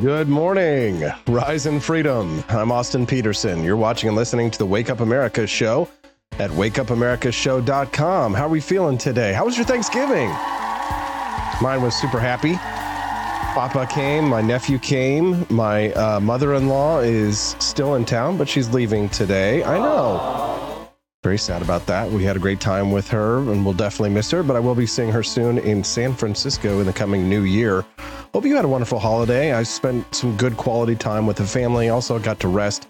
Good morning, Rise in Freedom. I'm Austin Petersen. You're watching and listening to the Wake Up America show at wakeupAmericaShow.com. How are we feeling today? How was your Thanksgiving? Mine was super happy. Papa came, my nephew came, my uh, mother in law is still in town, but she's leaving today. I know. Very sad about that. We had a great time with her and we'll definitely miss her, but I will be seeing her soon in San Francisco in the coming new year. Hope you had a wonderful holiday. I spent some good quality time with the family. Also got to rest.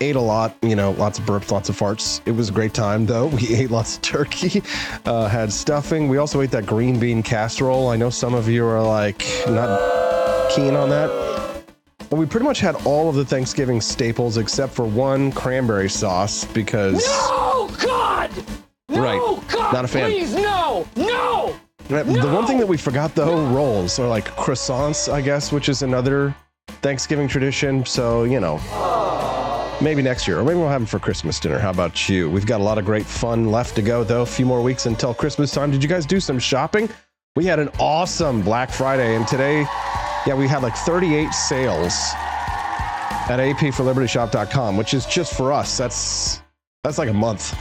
Ate a lot, you know, lots of burps, lots of farts. It was a great time though. We ate lots of turkey, uh, had stuffing. We also ate that green bean casserole. I know some of you are like not keen on that. But we pretty much had all of the Thanksgiving staples except for one cranberry sauce because. No, God! No, Right. God, Not a fan. Please, no, no! The one thing that we forgot though, rolls or like croissants, I guess, which is another Thanksgiving tradition. So, you know, maybe next year, or maybe we'll have them for Christmas dinner. How about you? We've got a lot of great fun left to go though. A few more weeks until Christmas time. Did you guys do some shopping? We had an awesome Black Friday, and today, yeah, we had like 38 sales at apforlibertyshop.com, which is just for us. That's that's like a month.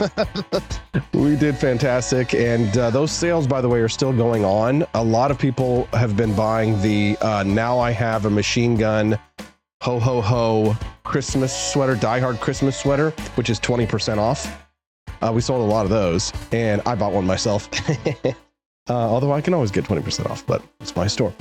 we did fantastic, and uh, those sales, by the way, are still going on. A lot of people have been buying the uh, "Now I Have a Machine Gun" ho ho ho Christmas sweater, Die Hard Christmas sweater, which is twenty percent off. Uh, we sold a lot of those, and I bought one myself. uh, although I can always get twenty percent off, but it's my store.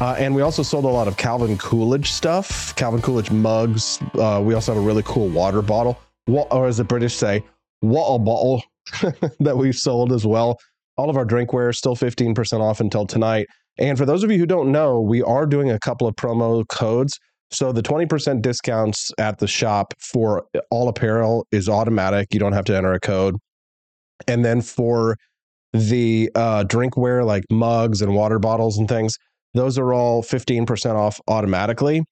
Uh, and we also sold a lot of Calvin Coolidge stuff, Calvin Coolidge mugs. Uh, we also have a really cool water bottle, what, or as the British say, water bottle that we've sold as well. All of our drinkware is still 15% off until tonight. And for those of you who don't know, we are doing a couple of promo codes. So the 20% discounts at the shop for all apparel is automatic. You don't have to enter a code. And then for the uh, drinkware like mugs and water bottles and things, those are all 15% off automatically.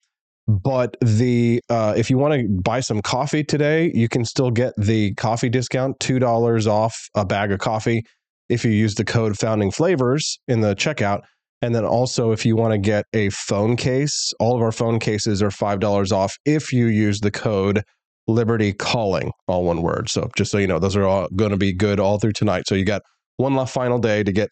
But the uh, if you want to buy some coffee today, you can still get the coffee discount, $2 off a bag of coffee if you use the code founding flavors in the checkout. And then also if you want to get a phone case, all of our phone cases are $5 off if you use the code Liberty Calling, all one word. So just so you know, those are all going to be good all through tonight. So you got one last final day to get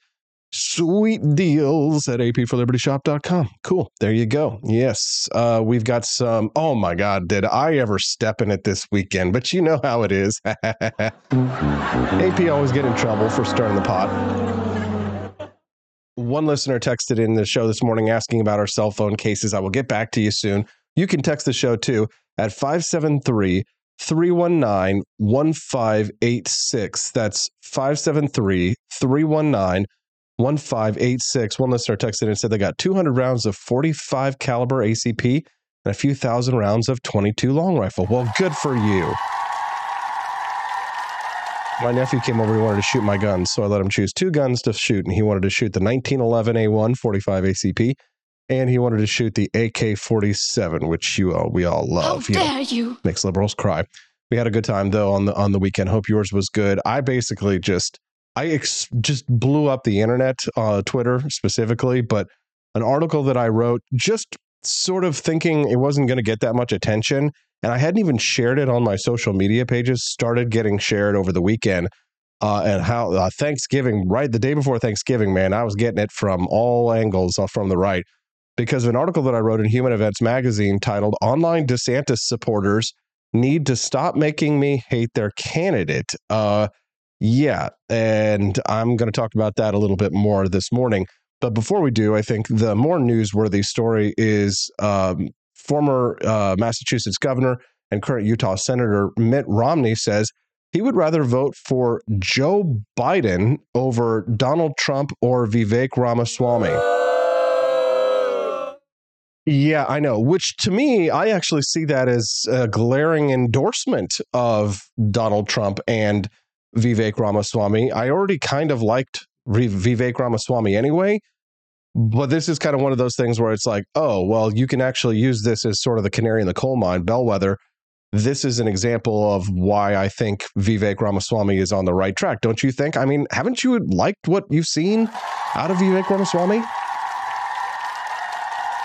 sweet deals at apforlibertyshop.com. Cool. There you go. Yes. Uh, we've got some. Oh my God. Did I ever step in it this weekend? But you know how it is. AP always get in trouble for stirring the pot. One listener texted in the show this morning asking about our cell phone cases. I will get back to you soon. You can text the show too at 573 319 1586. That's 573 319 1586. One listener texted in and said they got 200 rounds of 45 caliber ACP and a few thousand rounds of 22 long rifle. Well, good for you. My nephew came over. He wanted to shoot my guns, so I let him choose two guns to shoot, and he wanted to shoot the 1911 A1 45 ACP, and he wanted to shoot the AK 47, which you all we all love. How you know dare you? makes liberals cry. We had a good time though on the on the weekend. Hope yours was good. I basically just I ex- just blew up the internet, uh, Twitter specifically, but an article that I wrote just sort of thinking it wasn't going to get that much attention, and I hadn't even shared it on my social media pages. Started getting shared over the weekend. Uh, and how uh, Thanksgiving, right the day before Thanksgiving, man, I was getting it from all angles uh, from the right because of an article that I wrote in Human Events magazine titled "Online DeSantis Supporters Need to Stop Making Me Hate Their Candidate." Uh, yeah, and I'm going to talk about that a little bit more this morning. But before we do, I think the more newsworthy story is um, former uh, Massachusetts governor and current Utah Senator Mitt Romney says he would rather vote for Joe Biden over Donald Trump or Vivek Ramaswamy. Yeah, I know. Which to me, I actually see that as a glaring endorsement of Donald Trump and Vivek Ramaswamy. I already kind of liked Vivek Ramaswamy anyway, but this is kind of one of those things where it's like, oh, well, you can actually use this as sort of the canary in the coal mine, bellwether. This is an example of why I think Vivek Ramaswamy is on the right track, don't you think? I mean, haven't you liked what you've seen out of Vivek Ramaswamy?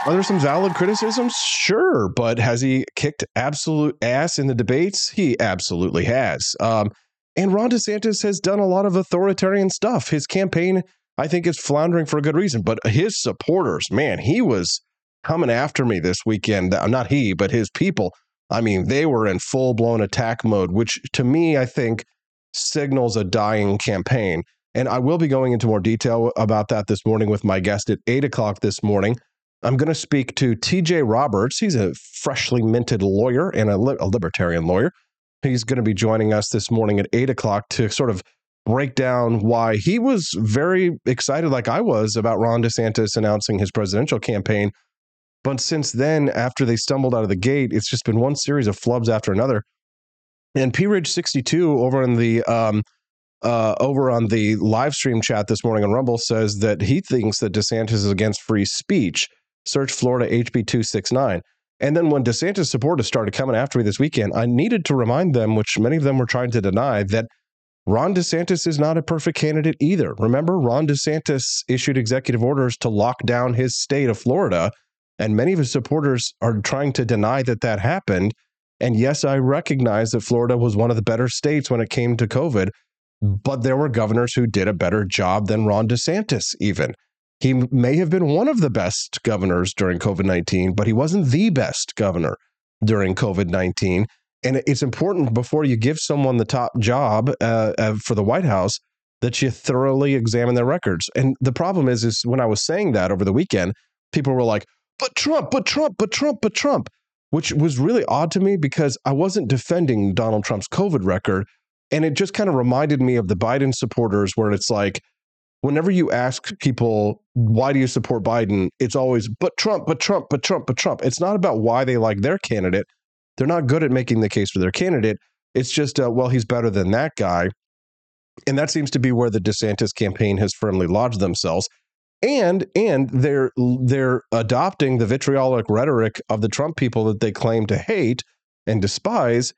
Are there some valid criticisms? Sure, but has he kicked absolute ass in the debates? He absolutely has. Um, and Ron DeSantis has done a lot of authoritarian stuff. His campaign, I think, is floundering for a good reason. But his supporters, man, he was coming after me this weekend. Uh, not he, but his people. I mean, they were in full blown attack mode, which to me, I think, signals a dying campaign. And I will be going into more detail about that this morning with my guest at eight o'clock this morning. I'm going to speak to TJ Roberts. He's a freshly minted lawyer and a, li- a libertarian lawyer. He's going to be joining us this morning at eight o'clock to sort of break down why he was very excited, like I was, about Ron DeSantis announcing his presidential campaign. But since then, after they stumbled out of the gate, it's just been one series of flubs after another. And P Ridge 62 over in the um, uh, over on the live stream chat this morning on Rumble says that he thinks that DeSantis is against free speech. Search Florida HB 269. And then when DeSantis supporters started coming after me this weekend, I needed to remind them, which many of them were trying to deny, that Ron DeSantis is not a perfect candidate either. Remember, Ron DeSantis issued executive orders to lock down his state of Florida, and many of his supporters are trying to deny that that happened. And yes, I recognize that Florida was one of the better states when it came to COVID, but there were governors who did a better job than Ron DeSantis, even. He may have been one of the best governors during COVID 19, but he wasn't the best governor during COVID 19. And it's important before you give someone the top job uh, uh, for the White House that you thoroughly examine their records. And the problem is, is when I was saying that over the weekend, people were like, "But Trump, but Trump, but Trump, but Trump," which was really odd to me because I wasn't defending Donald Trump's COVID record, and it just kind of reminded me of the Biden supporters, where it's like, whenever you ask people why do you support Biden, it's always but Trump, but Trump, but Trump, but Trump. It's not about why they like their candidate. They're not good at making the case for their candidate. It's just uh, well, he's better than that guy, and that seems to be where the DeSantis campaign has firmly lodged themselves. And and they're they're adopting the vitriolic rhetoric of the Trump people that they claim to hate and despise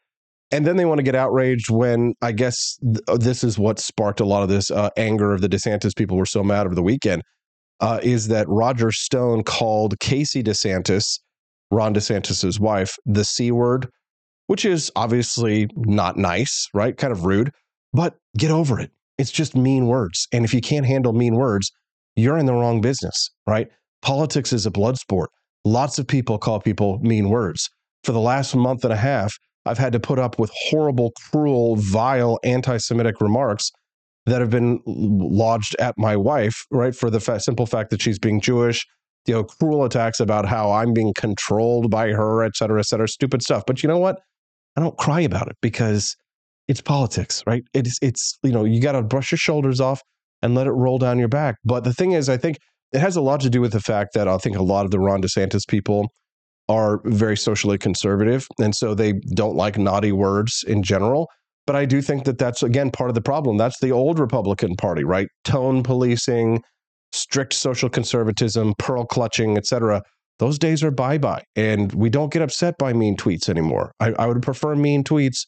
and then they want to get outraged when I guess th- uh, this is what sparked a lot of this uh, anger of the DeSantis people were so mad over the weekend. Uh, is that Roger Stone called Casey DeSantis, Ron DeSantis's wife, the C word, which is obviously not nice, right? Kind of rude, but get over it. It's just mean words. And if you can't handle mean words, you're in the wrong business, right? Politics is a blood sport. Lots of people call people mean words. For the last month and a half, I've had to put up with horrible, cruel, vile anti Semitic remarks that have been lodged at my wife, right? For the fa- simple fact that she's being Jewish, you know, cruel attacks about how I'm being controlled by her, et cetera, et cetera, stupid stuff. But you know what? I don't cry about it because it's politics, right? It's, it's you know, you got to brush your shoulders off and let it roll down your back. But the thing is, I think it has a lot to do with the fact that I think a lot of the Ron DeSantis people are very socially conservative. And so they don't like naughty words in general. But I do think that that's, again, part of the problem. That's the old Republican Party, right? Tone policing, strict social conservatism, pearl clutching, etc. Those days are bye bye. And we don't get upset by mean tweets anymore. I, I would prefer mean tweets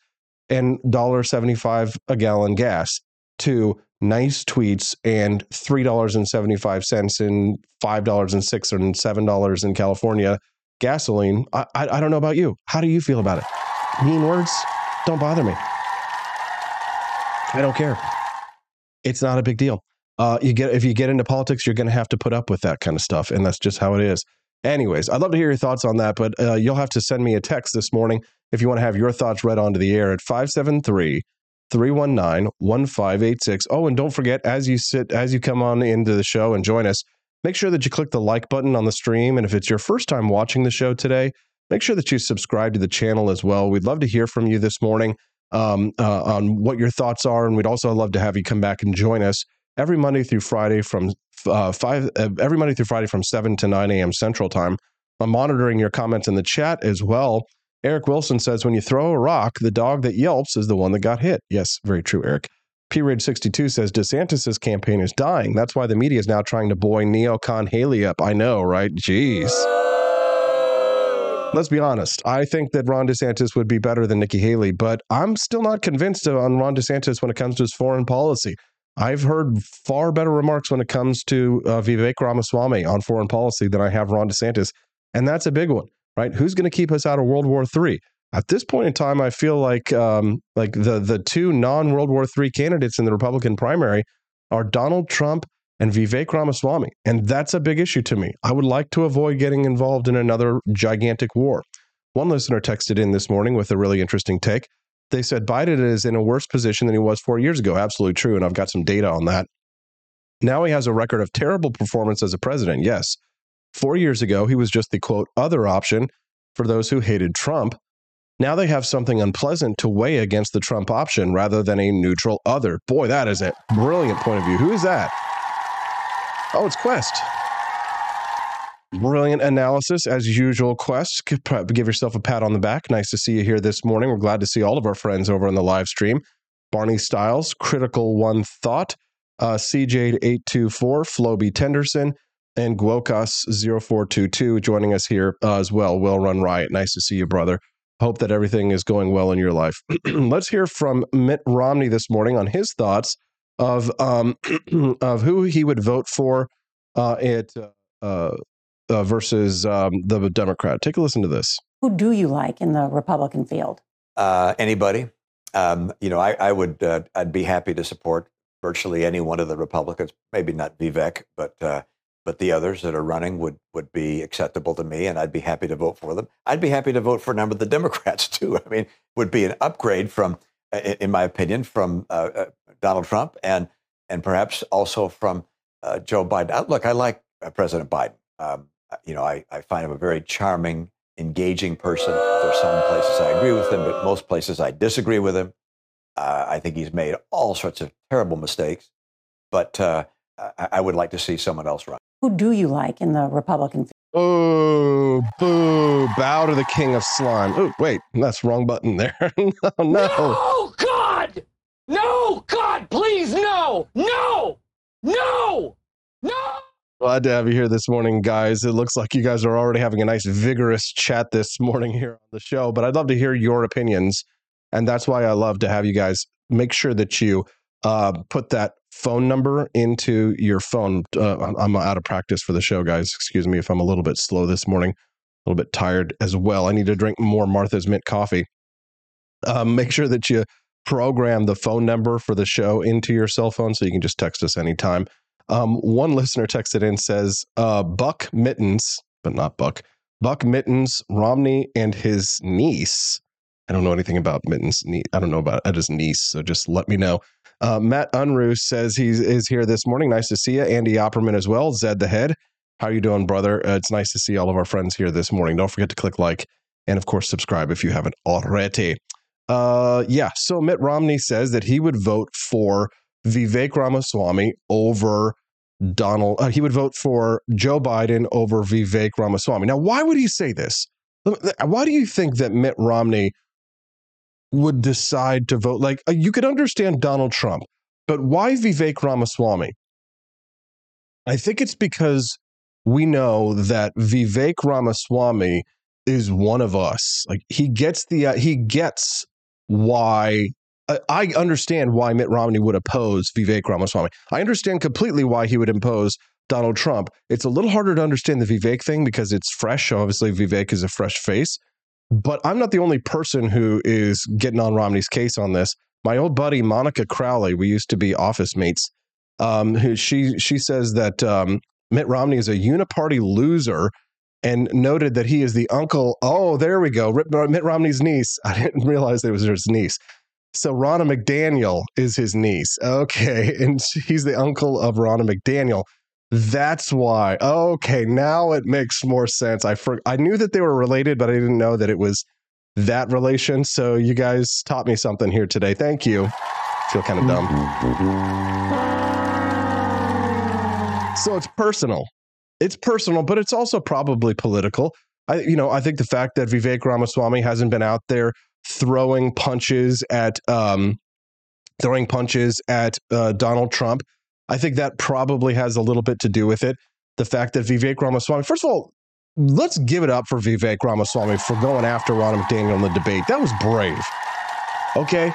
and $1.75 a gallon gas to nice tweets and $3.75 and $5.06 and $7 in California gasoline. I, I, I don't know about you. How do you feel about it? Mean words don't bother me. I don't care. It's not a big deal. Uh, you get if you get into politics, you're going to have to put up with that kind of stuff, and that's just how it is. Anyways, I'd love to hear your thoughts on that, but uh, you'll have to send me a text this morning if you want to have your thoughts read onto the air at 573 319 1586. Oh, and don't forget, as you sit, as you come on into the show and join us, make sure that you click the like button on the stream. And if it's your first time watching the show today, make sure that you subscribe to the channel as well. We'd love to hear from you this morning um, uh, on what your thoughts are. And we'd also love to have you come back and join us every Monday through Friday from uh, five, uh, every Monday through Friday from 7 to 9 a.m. Central Time. I'm monitoring your comments in the chat as well. Eric Wilson says, when you throw a rock, the dog that yelps is the one that got hit. Yes, very true, Eric. P Ridge 62 says DeSantis' campaign is dying. That's why the media is now trying to buoy neocon Haley up. I know, right? Jeez. Let's be honest. I think that Ron DeSantis would be better than Nikki Haley, but I'm still not convinced on Ron DeSantis when it comes to his foreign policy. I've heard far better remarks when it comes to uh, Vivek Ramaswamy on foreign policy than I have Ron DeSantis. And that's a big one, right? Who's going to keep us out of World War III? At this point in time, I feel like um, like the the two non World War III candidates in the Republican primary are Donald Trump and Vivek Ramaswamy, and that's a big issue to me. I would like to avoid getting involved in another gigantic war. One listener texted in this morning with a really interesting take. They said Biden is in a worse position than he was four years ago. Absolutely true, and I've got some data on that. Now he has a record of terrible performance as a president. Yes. Four years ago, he was just the quote, other option for those who hated Trump. Now they have something unpleasant to weigh against the Trump option rather than a neutral other. Boy, that is a brilliant point of view. Who is that? Oh, it's Quest. Brilliant analysis as usual, Quest. Give yourself a pat on the back. Nice to see you here this morning. We're glad to see all of our friends over on the live stream. Barney Styles, Critical One Thought, uh, CJ824, Floby Tenderson, and Guokas0422 joining us here uh, as well. Will Run Riot. Nice to see you, brother. Hope that everything is going well in your life. Let's hear from Mitt Romney this morning on his thoughts of um, of who he would vote for uh, at uh, uh, versus um, the Democrat. Take a listen to this. Who do you like in the Republican field? Uh, anybody. Um, you know, I, I would uh, I'd be happy to support virtually any one of the Republicans. Maybe not Vivek, but uh, but the others that are running would would be acceptable to me, and I'd be happy to vote for them. I'd be happy to vote for a number of the Democrats too. I mean, would be an upgrade from, in my opinion, from uh, uh, Donald Trump and and perhaps also from uh, Joe Biden. Look, I like President Biden. Um, you know, I, I find him a very charming, engaging person. There's some places I agree with him, but most places I disagree with him. Uh, I think he's made all sorts of terrible mistakes, but uh, I, I, would like to see someone else run. Who do you like in the Republican? Oh, boo! Bow to the king of slime. Oh, wait, that's wrong button there. no, no. No, God! No, God, please, no, no, no, no. Glad to have you here this morning, guys. It looks like you guys are already having a nice, vigorous chat this morning here on the show, but I'd love to hear your opinions. And that's why I love to have you guys make sure that you uh, put that phone number into your phone. Uh, I'm out of practice for the show, guys. Excuse me if I'm a little bit slow this morning, a little bit tired as well. I need to drink more Martha's Mint coffee. Um, make sure that you program the phone number for the show into your cell phone so you can just text us anytime. Um, one listener texted in says uh, Buck Mittens, but not Buck. Buck Mittens, Romney, and his niece. I don't know anything about Mittens. I don't know about his niece, so just let me know. Uh, Matt Unruh says he is here this morning. Nice to see you. Andy Opperman as well. Zed the Head. How you doing, brother? Uh, it's nice to see all of our friends here this morning. Don't forget to click like and, of course, subscribe if you haven't already. Uh, yeah, so Mitt Romney says that he would vote for Vivek Ramaswamy over Donald. Uh, he would vote for Joe Biden over Vivek Ramaswamy. Now, why would he say this? Why do you think that Mitt Romney would decide to vote? Like, uh, you could understand Donald Trump, but why Vivek Ramaswamy? I think it's because we know that Vivek Ramaswamy is one of us. Like he gets the uh, he gets why I understand why Mitt Romney would oppose Vivek Ramaswamy. I understand completely why he would impose Donald Trump. It's a little harder to understand the Vivek thing because it's fresh. Obviously, Vivek is a fresh face. But I'm not the only person who is getting on Romney's case on this. My old buddy Monica Crowley, we used to be office mates. Um, who she she says that um, Mitt Romney is a uniparty loser and noted that he is the uncle. Oh, there we go. Mitt Romney's niece. I didn't realize it was his niece. So Ronna McDaniel is his niece. Okay. And he's the uncle of Ronna McDaniel. That's why. Okay, now it makes more sense. I for, I knew that they were related, but I didn't know that it was that relation. So you guys taught me something here today. Thank you. I feel kind of dumb. So it's personal. It's personal, but it's also probably political. I you know, I think the fact that Vivek Ramaswamy hasn't been out there throwing punches at um, throwing punches at uh, Donald Trump. I think that probably has a little bit to do with it. The fact that Vivek Ramaswamy, first of all, let's give it up for Vivek Ramaswamy for going after Ronna McDaniel in the debate. That was brave. Okay.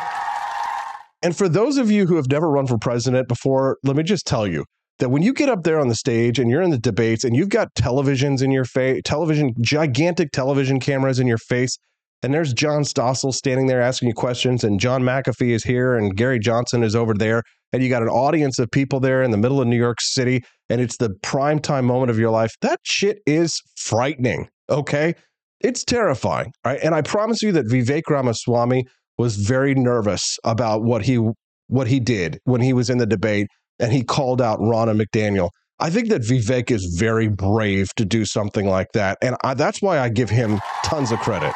And for those of you who have never run for president before, let me just tell you that when you get up there on the stage and you're in the debates and you've got televisions in your face, television, gigantic television cameras in your face, and there's John Stossel standing there asking you questions, and John McAfee is here, and Gary Johnson is over there, and you got an audience of people there in the middle of New York City, and it's the prime time moment of your life. That shit is frightening. Okay. It's terrifying. Right. And I promise you that Vivek Ramaswamy was very nervous about what he what he did when he was in the debate and he called out Ronna McDaniel. I think that Vivek is very brave to do something like that. And I, that's why I give him tons of credit.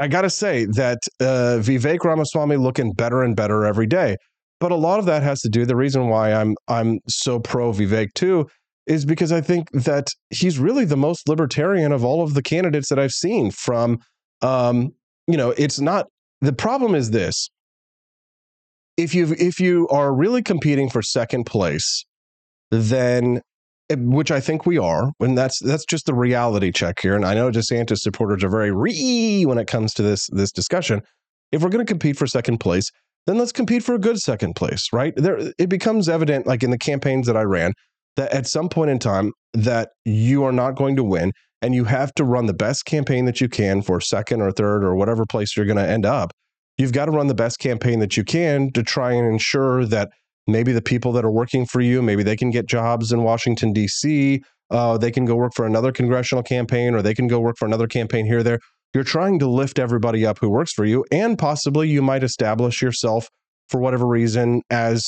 I got to say that uh, Vivek Ramaswamy looking better and better every day. But a lot of that has to do. The reason why I'm I'm so pro Vivek too is because I think that he's really the most libertarian of all of the candidates that I've seen. From, um, you know, it's not the problem is this: if you if you are really competing for second place, then which I think we are, and that's that's just the reality check here. And I know DeSantis supporters are very re when it comes to this this discussion. If we're going to compete for second place, then let's compete for a good second place, right? There, it becomes evident, like in the campaigns that I ran, that at some point in time that you are not going to win, and you have to run the best campaign that you can for second or third or whatever place you're going to end up. You've got to run the best campaign that you can to try and ensure that maybe the people that are working for you, maybe they can get jobs in Washington D.C. Uh, they can go work for another congressional campaign, or they can go work for another campaign here, there. You're trying to lift everybody up who works for you, and possibly you might establish yourself for whatever reason as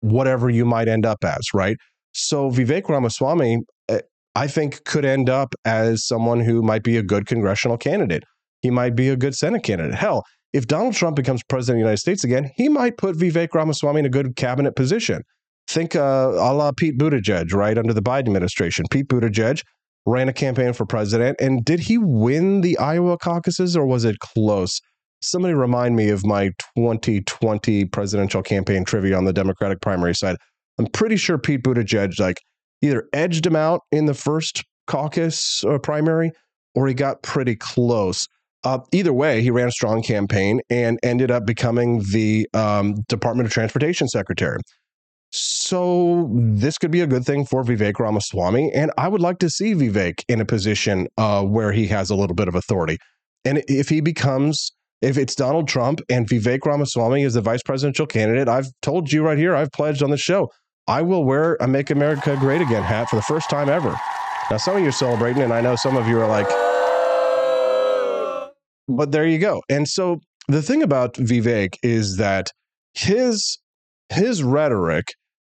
whatever you might end up as, right? So Vivek Ramaswamy, eh, I think, could end up as someone who might be a good congressional candidate. He might be a good Senate candidate. Hell, if Donald Trump becomes president of the United States again, he might put Vivek Ramaswamy in a good cabinet position. Think uh, a la Pete Buttigieg, right, under the Biden administration. Pete Buttigieg ran a campaign for president. And did he win the Iowa caucuses or was it close? Somebody remind me of my 2020 presidential campaign trivia on the Democratic primary side. I'm pretty sure Pete Buttigieg like either edged him out in the first caucus or primary or he got pretty close. Uh, either way, he ran a strong campaign and ended up becoming the um, Department of Transportation secretary. So this could be a good thing for Vivek Ramaswamy, and I would like to see Vivek in a position uh, where he has a little bit of authority. And if he becomes, if it's Donald Trump and Vivek Ramaswamy is the vice presidential candidate, I've told you right here, I've pledged on the show, I will wear a "Make America Great Again" hat for the first time ever. Now, some of you are celebrating, and I know some of you are like, but there you go. And so the thing about Vivek is that his his rhetoric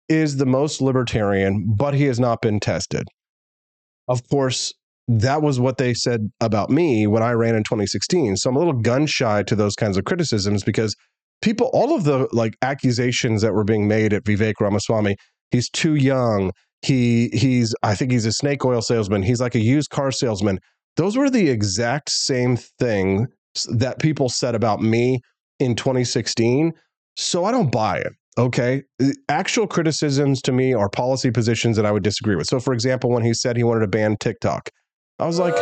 is the most libertarian, but he has not been tested. Of course, that was what they said about me when I ran in 2016. So I'm a little gun shy to those kinds of criticisms because people, all of the like accusations that were being made at Vivek Ramaswamy, he's too young. He he's I think he's a snake oil salesman. He's like a used car salesman. Those were the exact same thing that people said about me in 2016. So I don't buy it. Okay. Actual criticisms to me are policy positions that I would disagree with. So, for example, when he said he wanted to ban TikTok, I was like,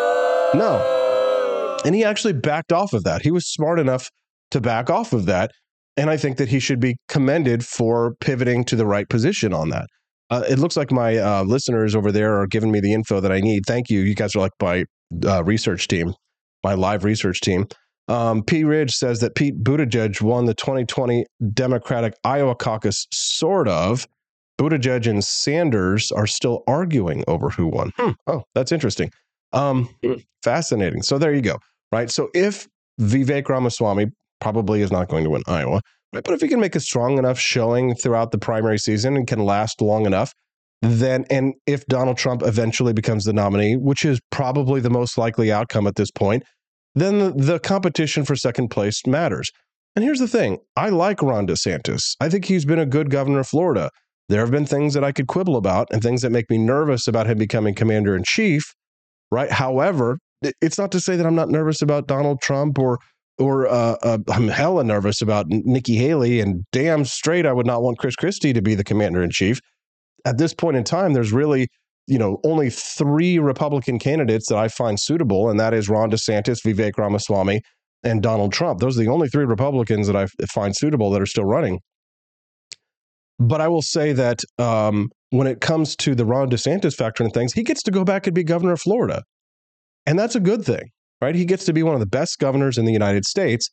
no. And he actually backed off of that. He was smart enough to back off of that. And I think that he should be commended for pivoting to the right position on that. Uh, it looks like my uh, listeners over there are giving me the info that I need. Thank you. You guys are like my uh, research team, my live research team. Um, P. Ridge says that Pete Buttigieg won the 2020 Democratic Iowa caucus, sort of. Buttigieg and Sanders are still arguing over who won. Hmm. Oh, that's interesting. Um, hmm. fascinating. So there you go. Right. So if Vivek Ramaswamy probably is not going to win Iowa, right, but if he can make a strong enough showing throughout the primary season and can last long enough, then and if Donald Trump eventually becomes the nominee, which is probably the most likely outcome at this point, then the, the competition for second place matters. And here's the thing I like Ron DeSantis. I think he's been a good governor of Florida. There have been things that I could quibble about and things that make me nervous about him becoming commander in chief, right? However, it's not to say that I'm not nervous about Donald Trump or or uh, uh, I'm hella nervous about Nikki Haley, and damn straight I would not want Chris Christie to be the commander in chief. At this point in time, there's really you know, only three Republican candidates that I find suitable, and that is Ron DeSantis, Vivek Ramaswamy, and Donald Trump. Those are the only three Republicans that I find suitable that are still running. But I will say that um, when it comes to the Ron DeSantis factor and things, he gets to go back and be governor of Florida. And that's a good thing, right? He gets to be one of the best governors in the United States.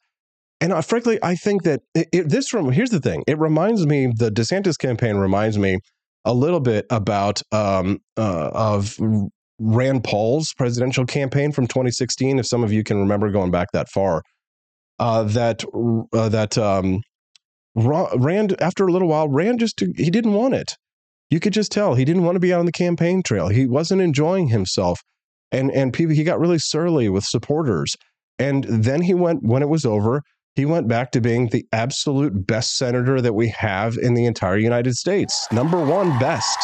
And uh, frankly, I think that it, it, this from here's the thing. It reminds me the DeSantis campaign reminds me a little bit about um, uh, of Rand Paul's presidential campaign from 2016. If some of you can remember going back that far, uh, that uh, that um, Rand after a little while, Rand just he didn't want it. You could just tell he didn't want to be out on the campaign trail. He wasn't enjoying himself, and and people he got really surly with supporters. And then he went when it was over. He went back to being the absolute best senator that we have in the entire United States, number one best.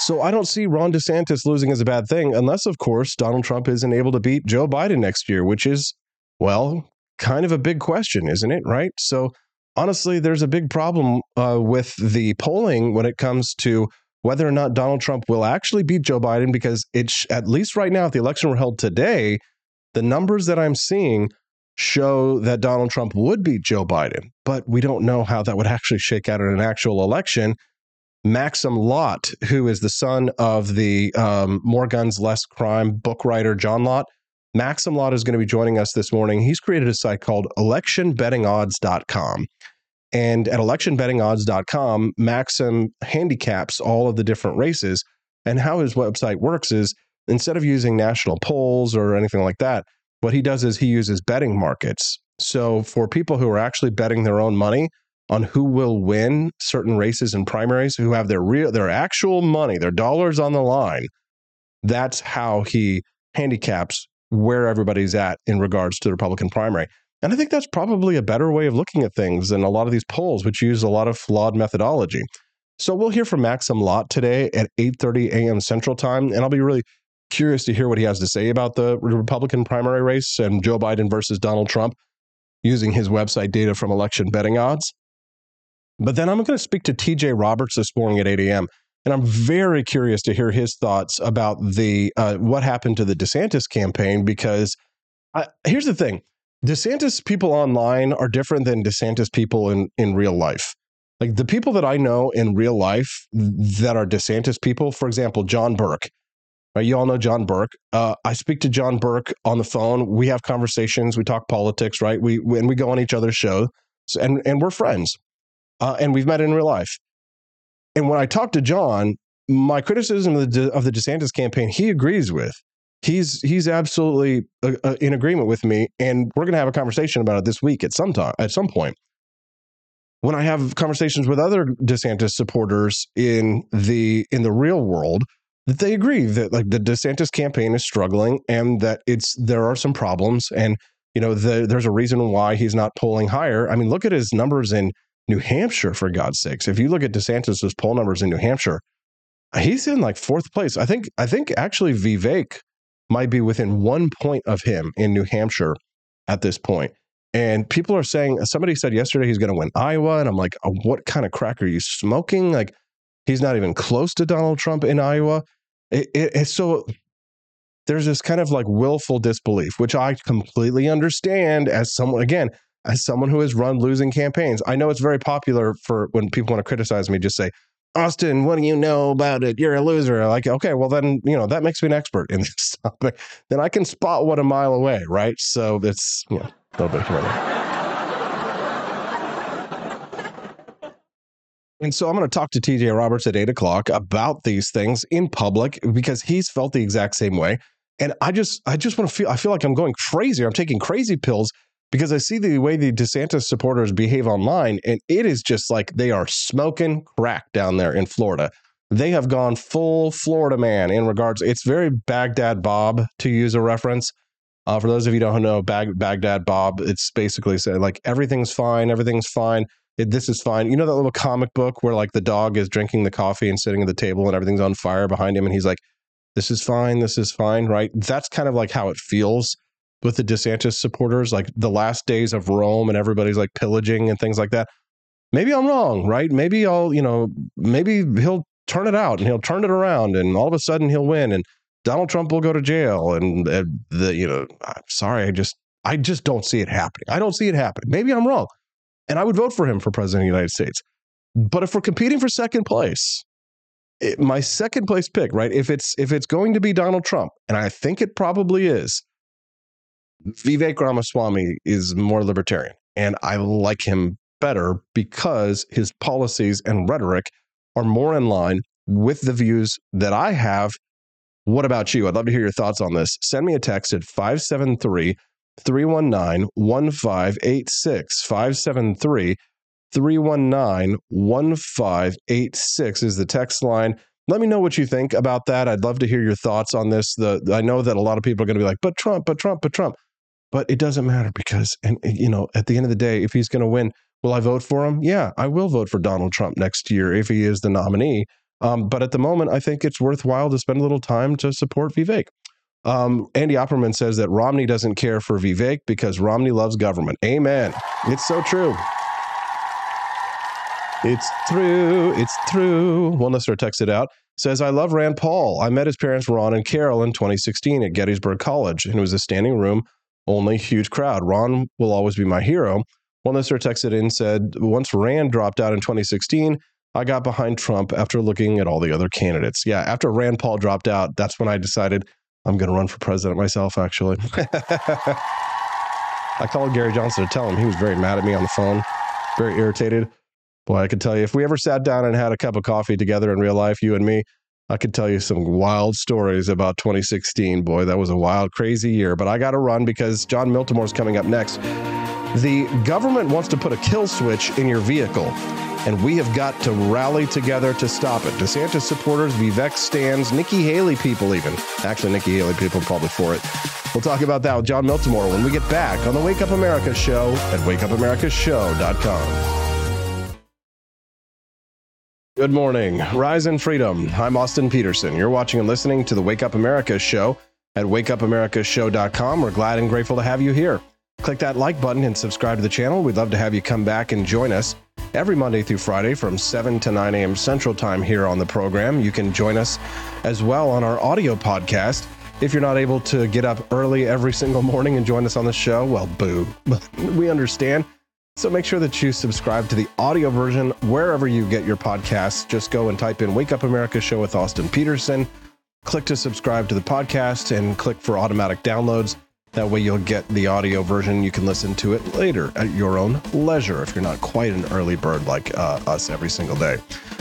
So I don't see Ron DeSantis losing as a bad thing, unless, of course, Donald Trump isn't able to beat Joe Biden next year, which is, well, kind of a big question, isn't it? Right. So honestly, there's a big problem uh, with the polling when it comes to whether or not Donald Trump will actually beat Joe Biden, because it's at least right now, if the election were held today, the numbers that I'm seeing show that Donald Trump would beat Joe Biden, but we don't know how that would actually shake out in an actual election. Maxim Lott, who is the son of the um, More Guns, Less Crime book writer John Lott, Maxim Lott is going to be joining us this morning. He's created a site called electionbettingodds.com. And at electionbettingodds.com, Maxim handicaps all of the different races. And how his website works is instead of using national polls or anything like that, what he does is he uses betting markets. So for people who are actually betting their own money on who will win certain races and primaries, who have their real their actual money, their dollars on the line, that's how he handicaps where everybody's at in regards to the Republican primary. And I think that's probably a better way of looking at things than a lot of these polls, which use a lot of flawed methodology. So we'll hear from Maxim Lott today at 8:30 a.m. Central Time, and I'll be really curious to hear what he has to say about the Republican primary race and Joe Biden versus Donald Trump using his website data from election betting odds. But then I'm going to speak to TJ Roberts this morning at 8 a.m. And I'm very curious to hear his thoughts about the uh, what happened to the DeSantis campaign because I, here's the thing: DeSantis people online are different than DeSantis people in in real life. Like the people that I know in real life that are DeSantis people, for example, John Burke. Right, you all know John Burke. Uh, I speak to John Burke on the phone. We have conversations. We talk politics. Right. We, and we go on each other's shows, and and we're friends. Uh, and we've met in real life. And when I talk to John, my criticism of the, of the DeSantis campaign, he agrees with. He's he's absolutely uh, uh, in agreement with me, and we're going to have a conversation about it this week at some time at some point. When I have conversations with other DeSantis supporters in the in the real world, that they agree that like the DeSantis campaign is struggling and that it's there are some problems, and you know the, there's a reason why he's not polling higher. I mean, look at his numbers in New Hampshire, for God's sakes. If you look at DeSantis's poll numbers in New Hampshire, he's in like fourth place. I think I think actually Vivek might be within one point of him in New Hampshire at this point. And people are saying somebody said yesterday he's going to win Iowa, and I'm like, oh, what kind of crack are you smoking? Like he's not even close to Donald Trump in Iowa. It, it, it's so there's this kind of like willful disbelief, which I completely understand as someone again as someone who has run losing campaigns, I know it's very popular for when people want to criticize me, just say, Austin, what do you know about it? You're a loser. Like, okay, well then, you know, that makes me an expert in this topic. Then I can spot one a mile away, right? So it's, you know, a little bit here. And so I'm going to talk to TJ Roberts at eight o'clock about these things in public because he's felt the exact same way. And I just, I just want to feel, I feel like I'm going crazy. I'm taking crazy pills because I see the way the DeSantis supporters behave online, and it is just like they are smoking crack down there in Florida. They have gone full Florida man in regards. It's very Baghdad Bob to use a reference. Uh, for those of you don't know Bag- Baghdad Bob, it's basically saying like everything's fine, everything's fine. It, this is fine. You know that little comic book where like the dog is drinking the coffee and sitting at the table and everything's on fire behind him, and he's like, "This is fine, this is fine," right? That's kind of like how it feels with the DeSantis supporters, like the last days of Rome and everybody's like pillaging and things like that. Maybe I'm wrong, right? Maybe I'll, you know, maybe he'll turn it out and he'll turn it around and all of a sudden he'll win and Donald Trump will go to jail and the, you know, I'm sorry, I just, I just don't see it happening. I don't see it happening. Maybe I'm wrong. And I would vote for him for president of the United States. But if we're competing for second place, it, my second place pick, right? If it's if it's going to be Donald Trump, and I think it probably is, Vivek Ramaswamy is more libertarian, and I like him better because his policies and rhetoric are more in line with the views that I have. What about you? I'd love to hear your thoughts on this. Send me a text at 573 319 1586. 573 319 1586 is the text line. Let me know what you think about that. I'd love to hear your thoughts on this. The I know that a lot of people are going to be like, "But Trump, but Trump, but Trump." But it doesn't matter because and you know, at the end of the day, if he's going to win, will I vote for him? Yeah, I will vote for Donald Trump next year if he is the nominee. Um, but at the moment, I think it's worthwhile to spend a little time to support Vivek. Um, Andy Opperman says that Romney doesn't care for Vivek because Romney loves government. Amen. It's so true. It's true. It's true. One listener texted out says, I love Rand Paul. I met his parents, Ron and Carol, in 2016 at Gettysburg College, and it was a standing room, only huge crowd. Ron will always be my hero. One listener texted in said, Once Rand dropped out in 2016, I got behind Trump after looking at all the other candidates. Yeah, after Rand Paul dropped out, that's when I decided I'm going to run for president myself, actually. I called Gary Johnson to tell him he was very mad at me on the phone, very irritated. Boy, I could tell you if we ever sat down and had a cup of coffee together in real life, you and me, I could tell you some wild stories about 2016. Boy, that was a wild, crazy year. But I got to run because Jon Miltimore's coming up next. The government wants to put a kill switch in your vehicle, and we have got to rally together to stop it. DeSantis supporters, Vivek stands, Nikki Haley people, even. Actually, Nikki Haley people probably for it. We'll talk about that with Jon Miltimore when we get back on the Wake Up America show at wakeupAmericaShow.com. Good morning. Rise in freedom. I'm Austin Petersen. You're watching and listening to the Wake Up America show at wakeupAmericaShow.com. We're glad and grateful to have you here. Click that like button and subscribe to the channel. We'd love to have you come back and join us every Monday through Friday from 7 to 9 a.m. Central Time here on the program. You can join us as well on our audio podcast. If you're not able to get up early every single morning and join us on the show, well, boo. We understand. So make sure that you subscribe to the audio version wherever you get your podcasts. Just go and type in Wake Up America Show with Austin Petersen. Click to subscribe to the podcast and click for automatic downloads. That way you'll get the audio version. You can listen to it later at your own leisure if you're not quite an early bird like uh, us every single day.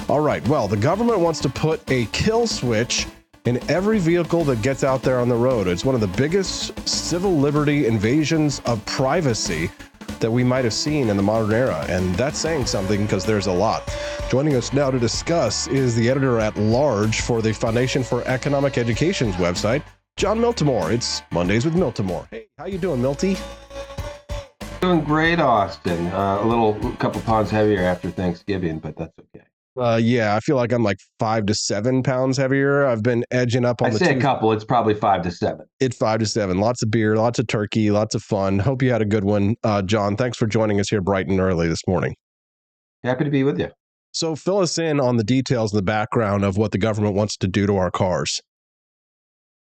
All right. Well, the government wants to put a kill switch in every vehicle that gets out there on the road. It's one of the biggest civil liberty invasions of privacy that we might have seen in the modern era. And that's saying something because there's a lot. Joining us now to discuss is the editor at large for the Foundation for Economic Education's website, Jon Miltimore. It's Mondays with Miltimore. Hey, how you doing, Milty? Doing great, Austin. Uh, a little a couple pounds heavier after Thanksgiving, but that's okay. Uh, yeah, I feel like I'm like five to seven pounds heavier. I've been edging up on I the say two- a couple. It's probably five to seven. It's five to seven. Lots of beer, lots of turkey, lots of fun. Hope you had a good one, uh, John. Thanks for joining us here bright and early this morning. Happy to be with you. So fill us in on the details and the background of what the government wants to do to our cars.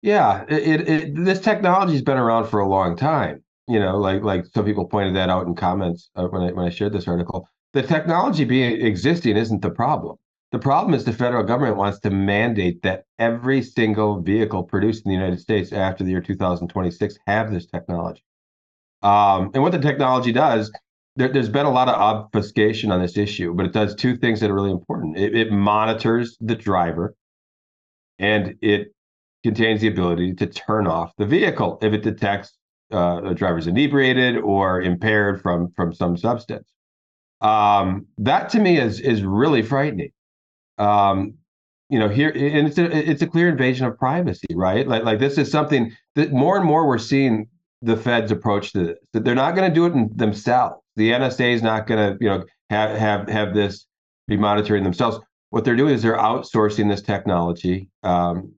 Yeah, it, it, it this technology's been around for a long time. You know, like like some people pointed that out in comments uh, when I when I shared this article. The technology being existing isn't the problem. The problem is the federal government wants to mandate that every single vehicle produced in the United States after the year 2026 have this technology. Um, and what the technology does, there, has been a lot of obfuscation on this issue, but it does two things that are really important. It, it monitors the driver, and it contains the ability to turn off the vehicle if it detects uh, the driver's inebriated or impaired from from some substance. Um, that to me is is really frightening. Um, you know here and it's a it's a clear invasion of privacy right? Like like this is something that more and more we're seeing the feds approach to this that they're not going to do it themselves. The nsa is not going to you know have have have this be monitoring themselves. What they're doing is they're outsourcing this technology um,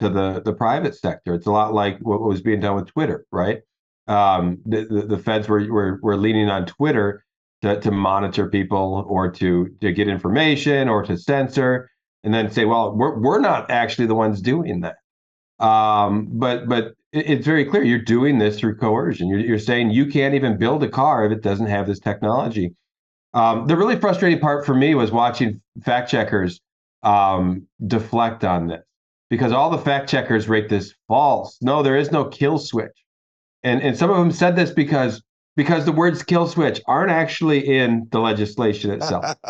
to the the private sector. It's a lot like what was being done with twitter right? Um, the, the, the feds were, were were leaning on twitter to, to monitor people or to to get information or to censor and then say well we're, we're not actually the ones doing that. Um, but but it's very clear you're doing this through coercion. You're, you're saying you can't even build a car if it doesn't have this technology. Um, the really frustrating part for me was watching fact checkers um, deflect on this because all the fact checkers rate this false. No, there is no kill switch, and and some of them said this because because the words kill switch aren't actually in the legislation itself.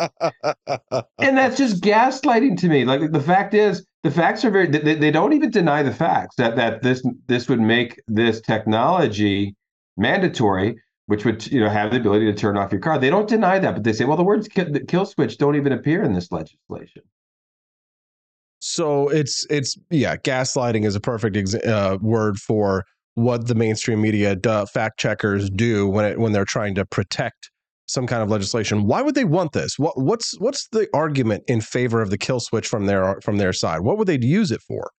and that's just gaslighting to me. Like the fact is, the facts are very they, they don't even deny the facts that that this this would make this technology mandatory, which would you know have the ability to turn off your car. They don't deny that, but they say, well, the words kill, kill switch don't even appear in this legislation. So it's it's yeah, gaslighting is a perfect exa- uh, word for what the mainstream media fact checkers do when it when they're trying to protect some kind of legislation. Why would they want this? What what's what's the argument in favor of the kill switch from their from their side? What would they use it for?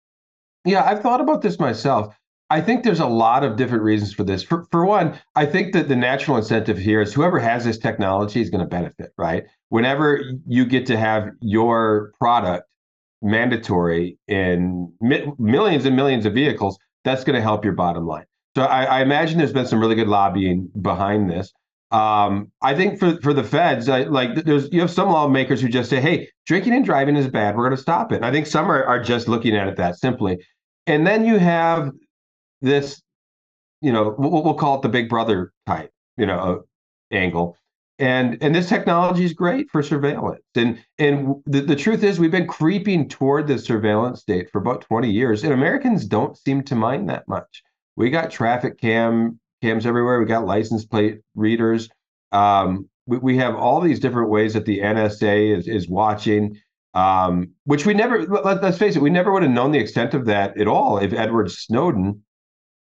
Yeah, I've thought about this myself. I think there's a lot of different reasons for this. For, for one, I think that the natural incentive here is whoever has this technology is going to benefit, right? Whenever you get to have your product mandatory in mi- millions and millions of vehicles, that's going to help your bottom line. So I, I, imagine there's been some really good lobbying behind this. Um, I think for for the feds, I, like there's you have some lawmakers who just say, "Hey, drinking and driving is bad. We're going to stop it." And I think some are, are just looking at it that simply. And then you have this, you know, we'll, we'll call it the Big Brother type, you know, angle. And and this technology is great for surveillance. And and the, the truth is, we've been creeping toward the surveillance state for about 20 years, and Americans don't seem to mind that much. We got traffic cam cams everywhere. We got license plate readers. Um, we, we have all these different ways that the NSA is, is watching, um, which we never, let, us face it, we never would have known the extent of that at all if Edward Snowden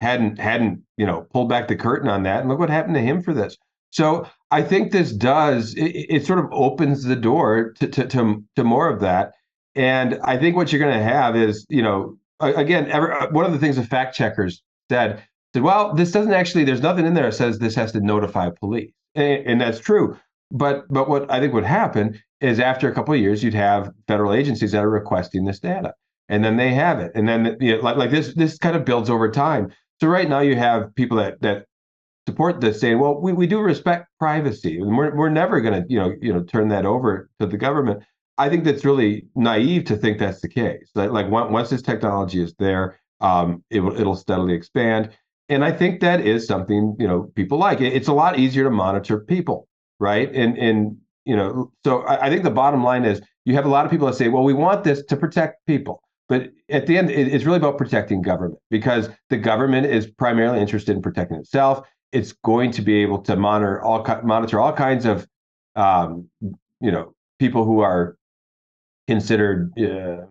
hadn't, hadn't, you know, pulled back the curtain on that. And look what happened to him for this. So I think this does, it, it sort of opens the door to, to, to, to more of that. And I think what you're going to have is, you know, again, every, uh, one of the things the fact checkers said said, well, this doesn't actually, there's nothing in there that says this has to notify police. And, and that's true. But but what I think would happen is after a couple of years, you'd have federal agencies that are requesting this data. And then they have it. And then you know, like, like this, this kind of builds over time. So right now you have people that that support this saying, well, we, we do respect privacy. And we're we're never gonna, you know, you know, turn that over to the government. I think that's really naive to think that's the case. Like, like once this technology is there, um, it will it'll steadily expand and I think that is something you know people like. It's a lot easier to monitor people, right? And and you know, so I, I think the bottom line is you have a lot of people that say, well, we want this to protect people. But at the end, it's really about protecting government because the government is primarily interested in protecting itself. It's going to be able to monitor all monitor all kinds of, um, you know, people who are considered uh,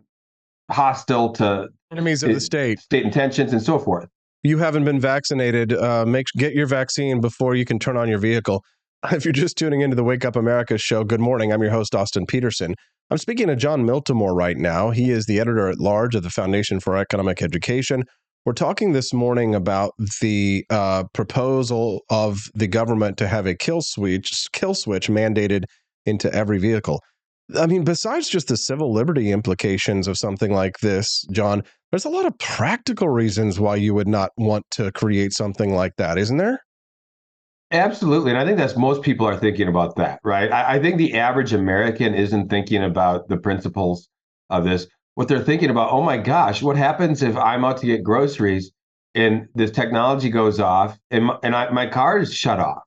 hostile to enemies of the state, state intentions, and so forth you haven't been vaccinated, uh, make get your vaccine before you can turn on your vehicle. If you're just tuning into the Wake Up America show, good morning. I'm your host, Austin Petersen. I'm speaking to John Miltimore right now. He is the editor at large of the Foundation for Economic Education. We're talking this morning about the uh, proposal of the government to have a kill switch, kill switch mandated into every vehicle. I mean, besides just the civil liberty implications of something like this, John, there's a lot of practical reasons why you would not want to create something like that, isn't there? Absolutely. And I think that's most people are thinking about that, right? I, I, think the average American isn't thinking about the principles of this. What they're thinking about, oh my gosh, what happens if I'm out to get groceries and this technology goes off and, my, and I, my car is shut off?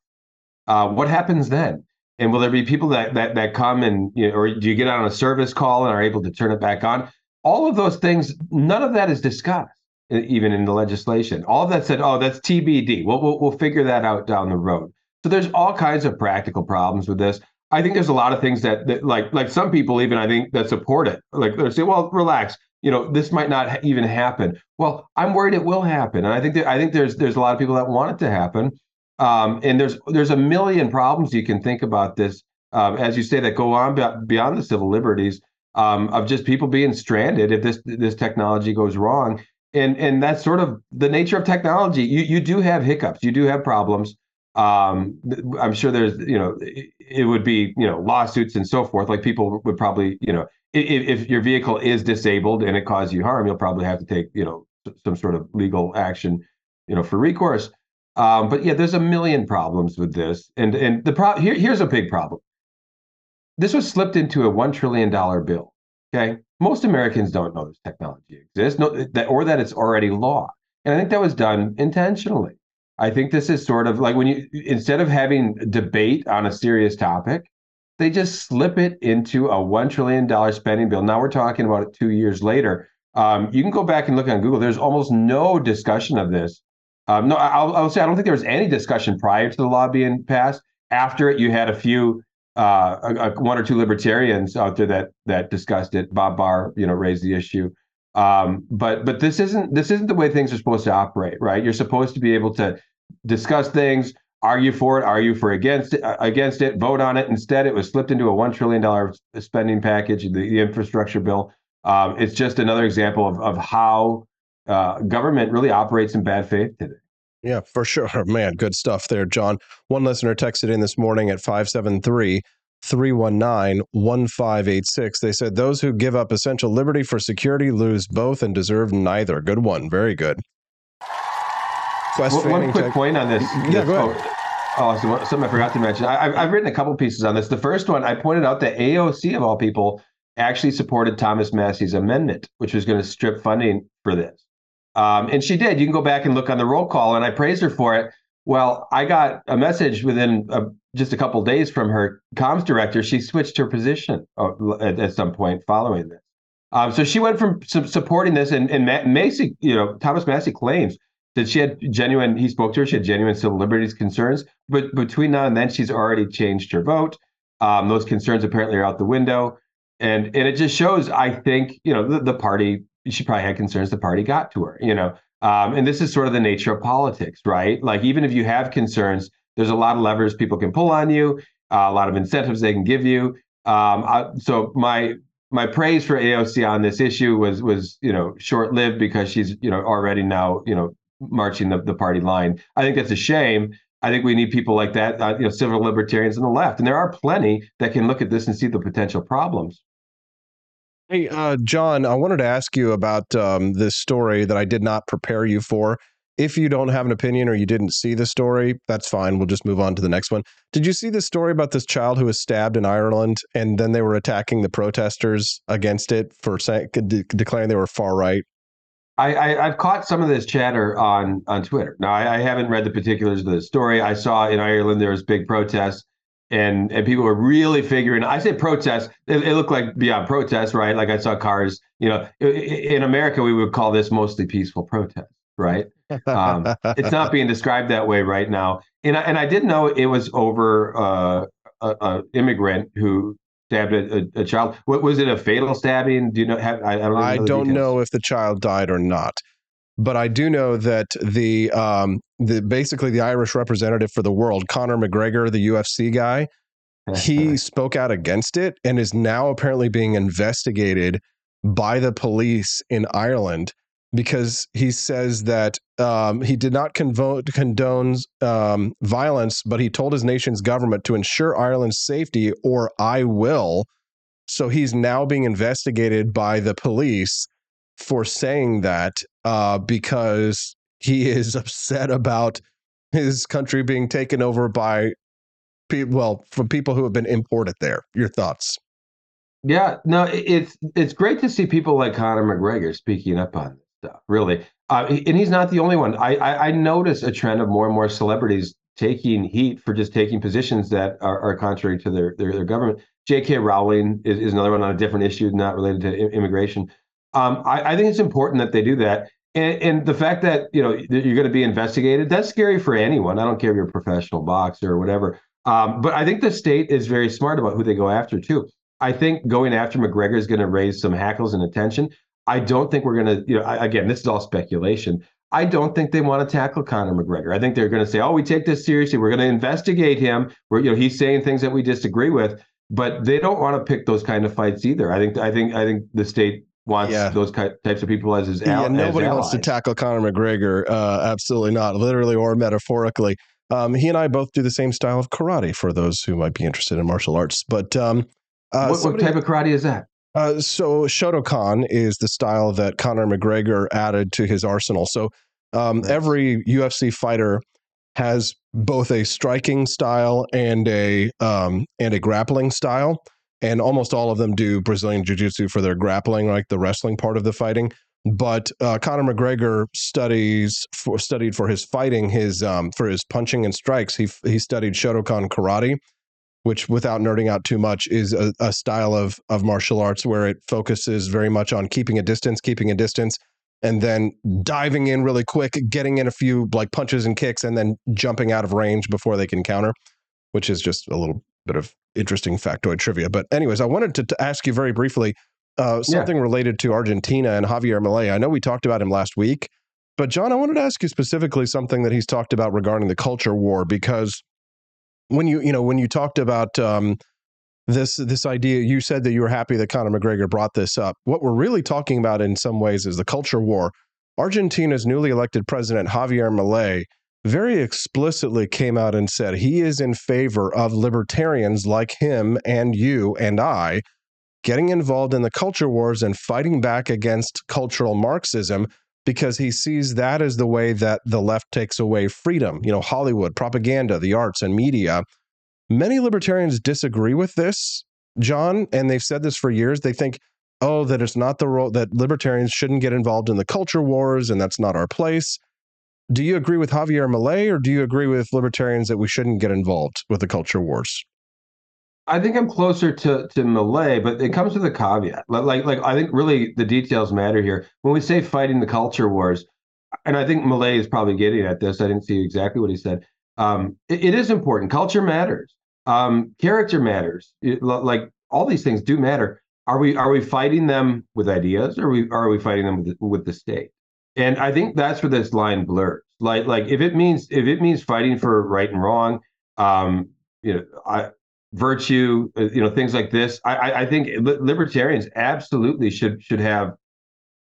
Uh, what happens then? And will there be people that that that come and you know, or do you get on a service call and are able to turn it back on? All of those things, none of that is discussed even in the legislation. All that said, oh, that's TBD. We'll, we'll we'll figure that out down the road. So there's all kinds of practical problems with this. I think there's a lot of things that, that like like some people even I think that support it. Like they say, well, relax. You know, this might not ha- even happen. Well, I'm worried it will happen, and I think that I think there's there's a lot of people that want it to happen. Um, and there's there's a million problems you can think about this, um, as you say, that go on beyond the civil liberties um, of just people being stranded if this this technology goes wrong. And and that's sort of the nature of technology. You you do have hiccups, you do have problems. Um, I'm sure there's you know it, would be you know lawsuits and so forth. Like people would probably you know if, if your vehicle is disabled and it causes you harm, you'll probably have to take you know some sort of legal action you know for recourse. Um, but yeah, there's a million problems with this, and and the pro- here, here's a big problem. this was slipped into a one trillion dollar bill. Okay, most Americans don't know this technology exists, no, that, or that it's already law. And I think that was done intentionally. I think this is sort of like when you instead of having debate on a serious topic, they just slip it into a one trillion dollar spending bill. Now we're talking about it two years later. Um, you can go back and look on Google. There's almost no discussion of this. Um, no, I'll, I'll, say I don't think there was any discussion prior to the law being passed. After it, you had a few, uh, a, a, one or two libertarians out there that that discussed it. Bob Barr, you know, raised the issue. Um, but but this isn't this isn't the way things are supposed to operate, right? You're supposed to be able to discuss things, argue for it, argue for against it, uh, against it, vote on it. Instead, it was slipped into a one trillion dollar spending package, the, the infrastructure bill. Um, it's just another example of of how uh, government really operates in bad faith today. Yeah, for sure. Man, good stuff there, John. One listener texted in this morning at 573 319 1586. They said, Those who give up essential liberty for security lose both and deserve neither. Good one. Very good. One, one quick point on this. Yeah, go ahead. Oh, so something I forgot to mention. I, have written a couple pieces on this. The first one, I pointed out that AOC, of all people, actually supported Thomas Massie's amendment, which was going to strip funding for this. Um, and she did. You can go back and look on the roll call, and I praised her for it. Well, I got a message within a, just a couple days from her comms director. She switched her position uh, at, at some point following this. Um, so she went from su- supporting this, and, and Massie, you know, Thomas Massie claims that she had genuine. He spoke to her. She had genuine civil liberties concerns, but between now and then, she's already changed her vote. Um, those concerns apparently are out the window, and and it just shows. I think you know the, the party she probably had concerns the party got to her, you know. Um, and this is sort of the nature of politics, right? Like even if you have concerns, there's a lot of levers people can pull on you, uh, a lot of incentives they can give you. Um, I, so my my praise for AOC on this issue was was you know short lived because she's you know already now you know marching the, the party line. I think that's a shame. I think we need people like that, uh, you know, civil libertarians on the left, and there are plenty that can look at this and see the potential problems. Hey, uh, John, I wanted to ask you about um, this story that I did not prepare you for. If you don't have an opinion or you didn't see the story, that's fine. We'll just move on to the next one. Did you see the story about this child who was stabbed in Ireland and then they were attacking the protesters against it for de- declaring they were far right? I, I, have caught some of this chatter on on Twitter. Now I, I, haven't read the particulars of the story. I saw in Ireland there was big protests and and people were really figuring. I say protest. It, it, looked like beyond protest, right? Like I saw cars. You know, in America we would call this mostly peaceful protest, right? Um, it's not being described that way right now. And I, and I didn't know it was over uh, a, a, immigrant who stabbed a, a, child. What was it? A fatal stabbing? Do you know? Have, I, I don't. Know I don't know if the child died or not but I do know that the um, the basically the Irish representative for the world, Conor McGregor, the UFC guy, he spoke out against it and is now apparently being investigated by the police in Ireland because he says that um, he did not convo- condone um, violence, but he told his nation's government to ensure Ireland's safety, or I will. So he's now being investigated by the police for saying that uh, because he is upset about his country being taken over by people, well, from people who have been imported there. Your thoughts? Yeah, no, it's it's great to see people like Conor McGregor speaking up on. Really, uh, and he's not the only one. I, I I notice a trend of more and more celebrities taking heat for just taking positions that are, are contrary to their, their, their government. J.K. Rowling is, is another one on a different issue, not related to immigration. Um, I, I, think it's important that they do that. And, and, the fact that you know you're going to be investigated that's scary for anyone. I don't care if you're a professional boxer or whatever. Um, but I think the state is very smart about who they go after too. I think going after McGregor is going to raise some hackles and attention. I don't think we're going to, you know, I, again, this is all speculation. I don't think they want to tackle Conor McGregor. I think they're going to say, "Oh, we take this seriously. We're going to investigate him. We're, you know, he's saying things that we disagree with." But they don't want to pick those kind of fights either. I think, I think, I think the state wants yeah. those types of people as his yeah, nobody wants to tackle Conor McGregor. Uh, absolutely not, literally or metaphorically. Um, he and I both do the same style of karate. For those who might be interested in martial arts, but um, uh, what, somebody, what, type of karate is that? Uh, so Shotokan is the style that Conor McGregor added to his arsenal. So um, every UFC fighter has both a striking style and a um, and a grappling style. and almost all of them do Brazilian Jiu Jitsu for their grappling, like the wrestling part of the fighting. But uh, Conor McGregor studies for studied for his fighting, his um, for his punching and strikes. He he studied Shotokan karate, which, without nerding out too much, is a, a style of of martial arts where it focuses very much on keeping a distance, keeping a distance, and then diving in really quick, getting in a few like punches and kicks, and then jumping out of range before they can counter, which is just a little bit of interesting factoid trivia. But anyways, I wanted to, to ask you very briefly uh, something yeah. related to Argentina and Javier Milei. I know we talked about him last week, but John, I wanted to ask you specifically something that he's talked about regarding the culture war because when you you know when you talked about um, this this idea, you said that you were happy that Conor McGregor brought this up. What we're really talking about in some ways is the culture war. Argentina's newly elected president Javier Milei very explicitly came out and said he is in favor of libertarians like him and you and I getting involved in the culture wars and fighting back against cultural Marxism because he sees that as the way that the left takes away freedom. You know, Hollywood, propaganda, the arts, and media. Many libertarians disagree with this, John, and they've said this for years. They think, oh, that it's not the role that libertarians shouldn't get involved in the culture wars and that's not our place. Do you agree with Javier Milei or do you agree with libertarians that we shouldn't get involved with the culture wars? I think I'm closer to to Milei, but it comes with a caveat. Like like I think really the details matter here. When we say fighting the culture wars, and I think Milei is probably getting at this. I didn't see exactly what he said. Um, it, it is important. Culture matters. Um, character matters. It, like all these things do matter. Are we are we fighting them with ideas, or are we are we fighting them with the, with the state? And I think that's where this line blurs. Like like if it means if it means fighting for right and wrong, um, you know, I virtue, uh, you know, things like this. I, I think libertarians absolutely should should have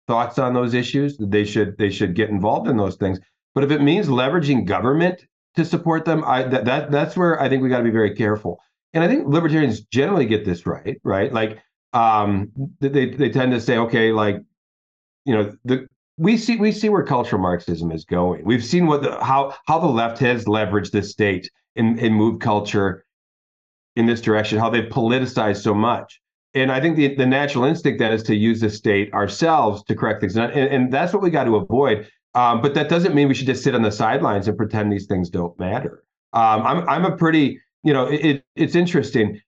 thoughts on those issues. They should they should get involved in those things. But if it means leveraging government to support them, I that, that that's where I think we got to be very careful. And I think libertarians generally get this right, right? Like um, they they tend to say, okay, like you know, the we see we see where cultural Marxism is going. We've seen what the how how the left has leveraged the state and, and moved culture in this direction, how they've politicized so much. And I think the, the natural instinct then is to use the state ourselves to correct things. And, and that's what we got to avoid. Um, but that doesn't mean we should just sit on the sidelines and pretend these things don't matter. Um, I'm, I'm a pretty, you know, it, it's interesting.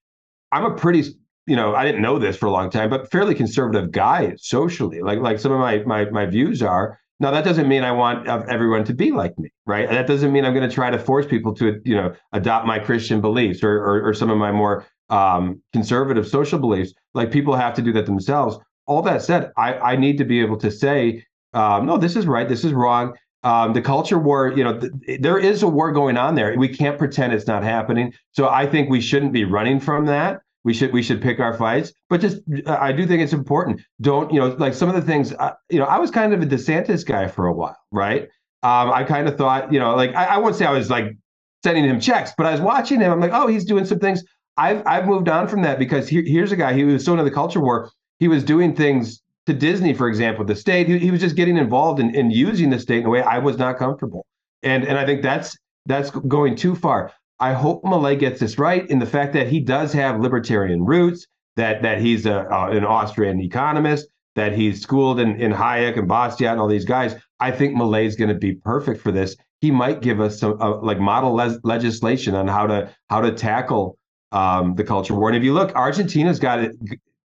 I'm a pretty, you know, I didn't know this for a long time, but fairly conservative guy socially. Like, like some of my my my views are. Now that doesn't mean I want everyone to be like me, right? That doesn't mean I'm going to try to force people to, you know, adopt my Christian beliefs or or, or some of my more um, conservative social beliefs. Like people have to do that themselves. All that said, I I need to be able to say, um, no, this is right, this is wrong. Um, the culture war, you know, th- there is a war going on there. We can't pretend it's not happening. So I think we shouldn't be running from that we should we should pick our fights but just i do think it's important. Don't you know like some of the things uh, you know i was kind of a desantis guy for a while right? Um, i kind of thought you know like I, I won't say i was like sending him checks but i was watching him. I'm like oh he's doing some things. I've i've moved on from that because he, here's a guy he was so into the culture war he was doing things to disney for example the state. He, he was just getting involved in, in using the state in a way i was not comfortable. And and i think that's that's going too far I hope Milei gets this right in the fact that he does have libertarian roots, that that he's a, uh, an Austrian economist, that he's schooled in, in Hayek and Bastiat and all these guys. I think Milei is going to be perfect for this. He might give us some uh, like model le- legislation on how to how to tackle um, the culture war. And if you look, Argentina's got it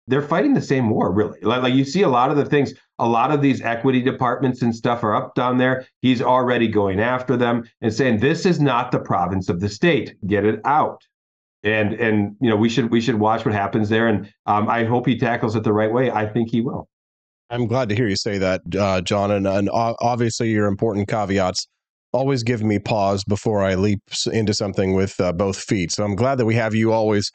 they're fighting the same war, really. Like, like you see a lot of the things, a lot of these equity departments and stuff are up down there. He's already going after them and saying this is not the province of the state. Get it out. And and you know we should we should watch what happens there. And um, I hope he tackles it the right way. I think he will. I'm glad to hear you say that, uh, John. And, and obviously your important caveats always give me pause before I leap into something with uh, both feet. So I'm glad that we have you always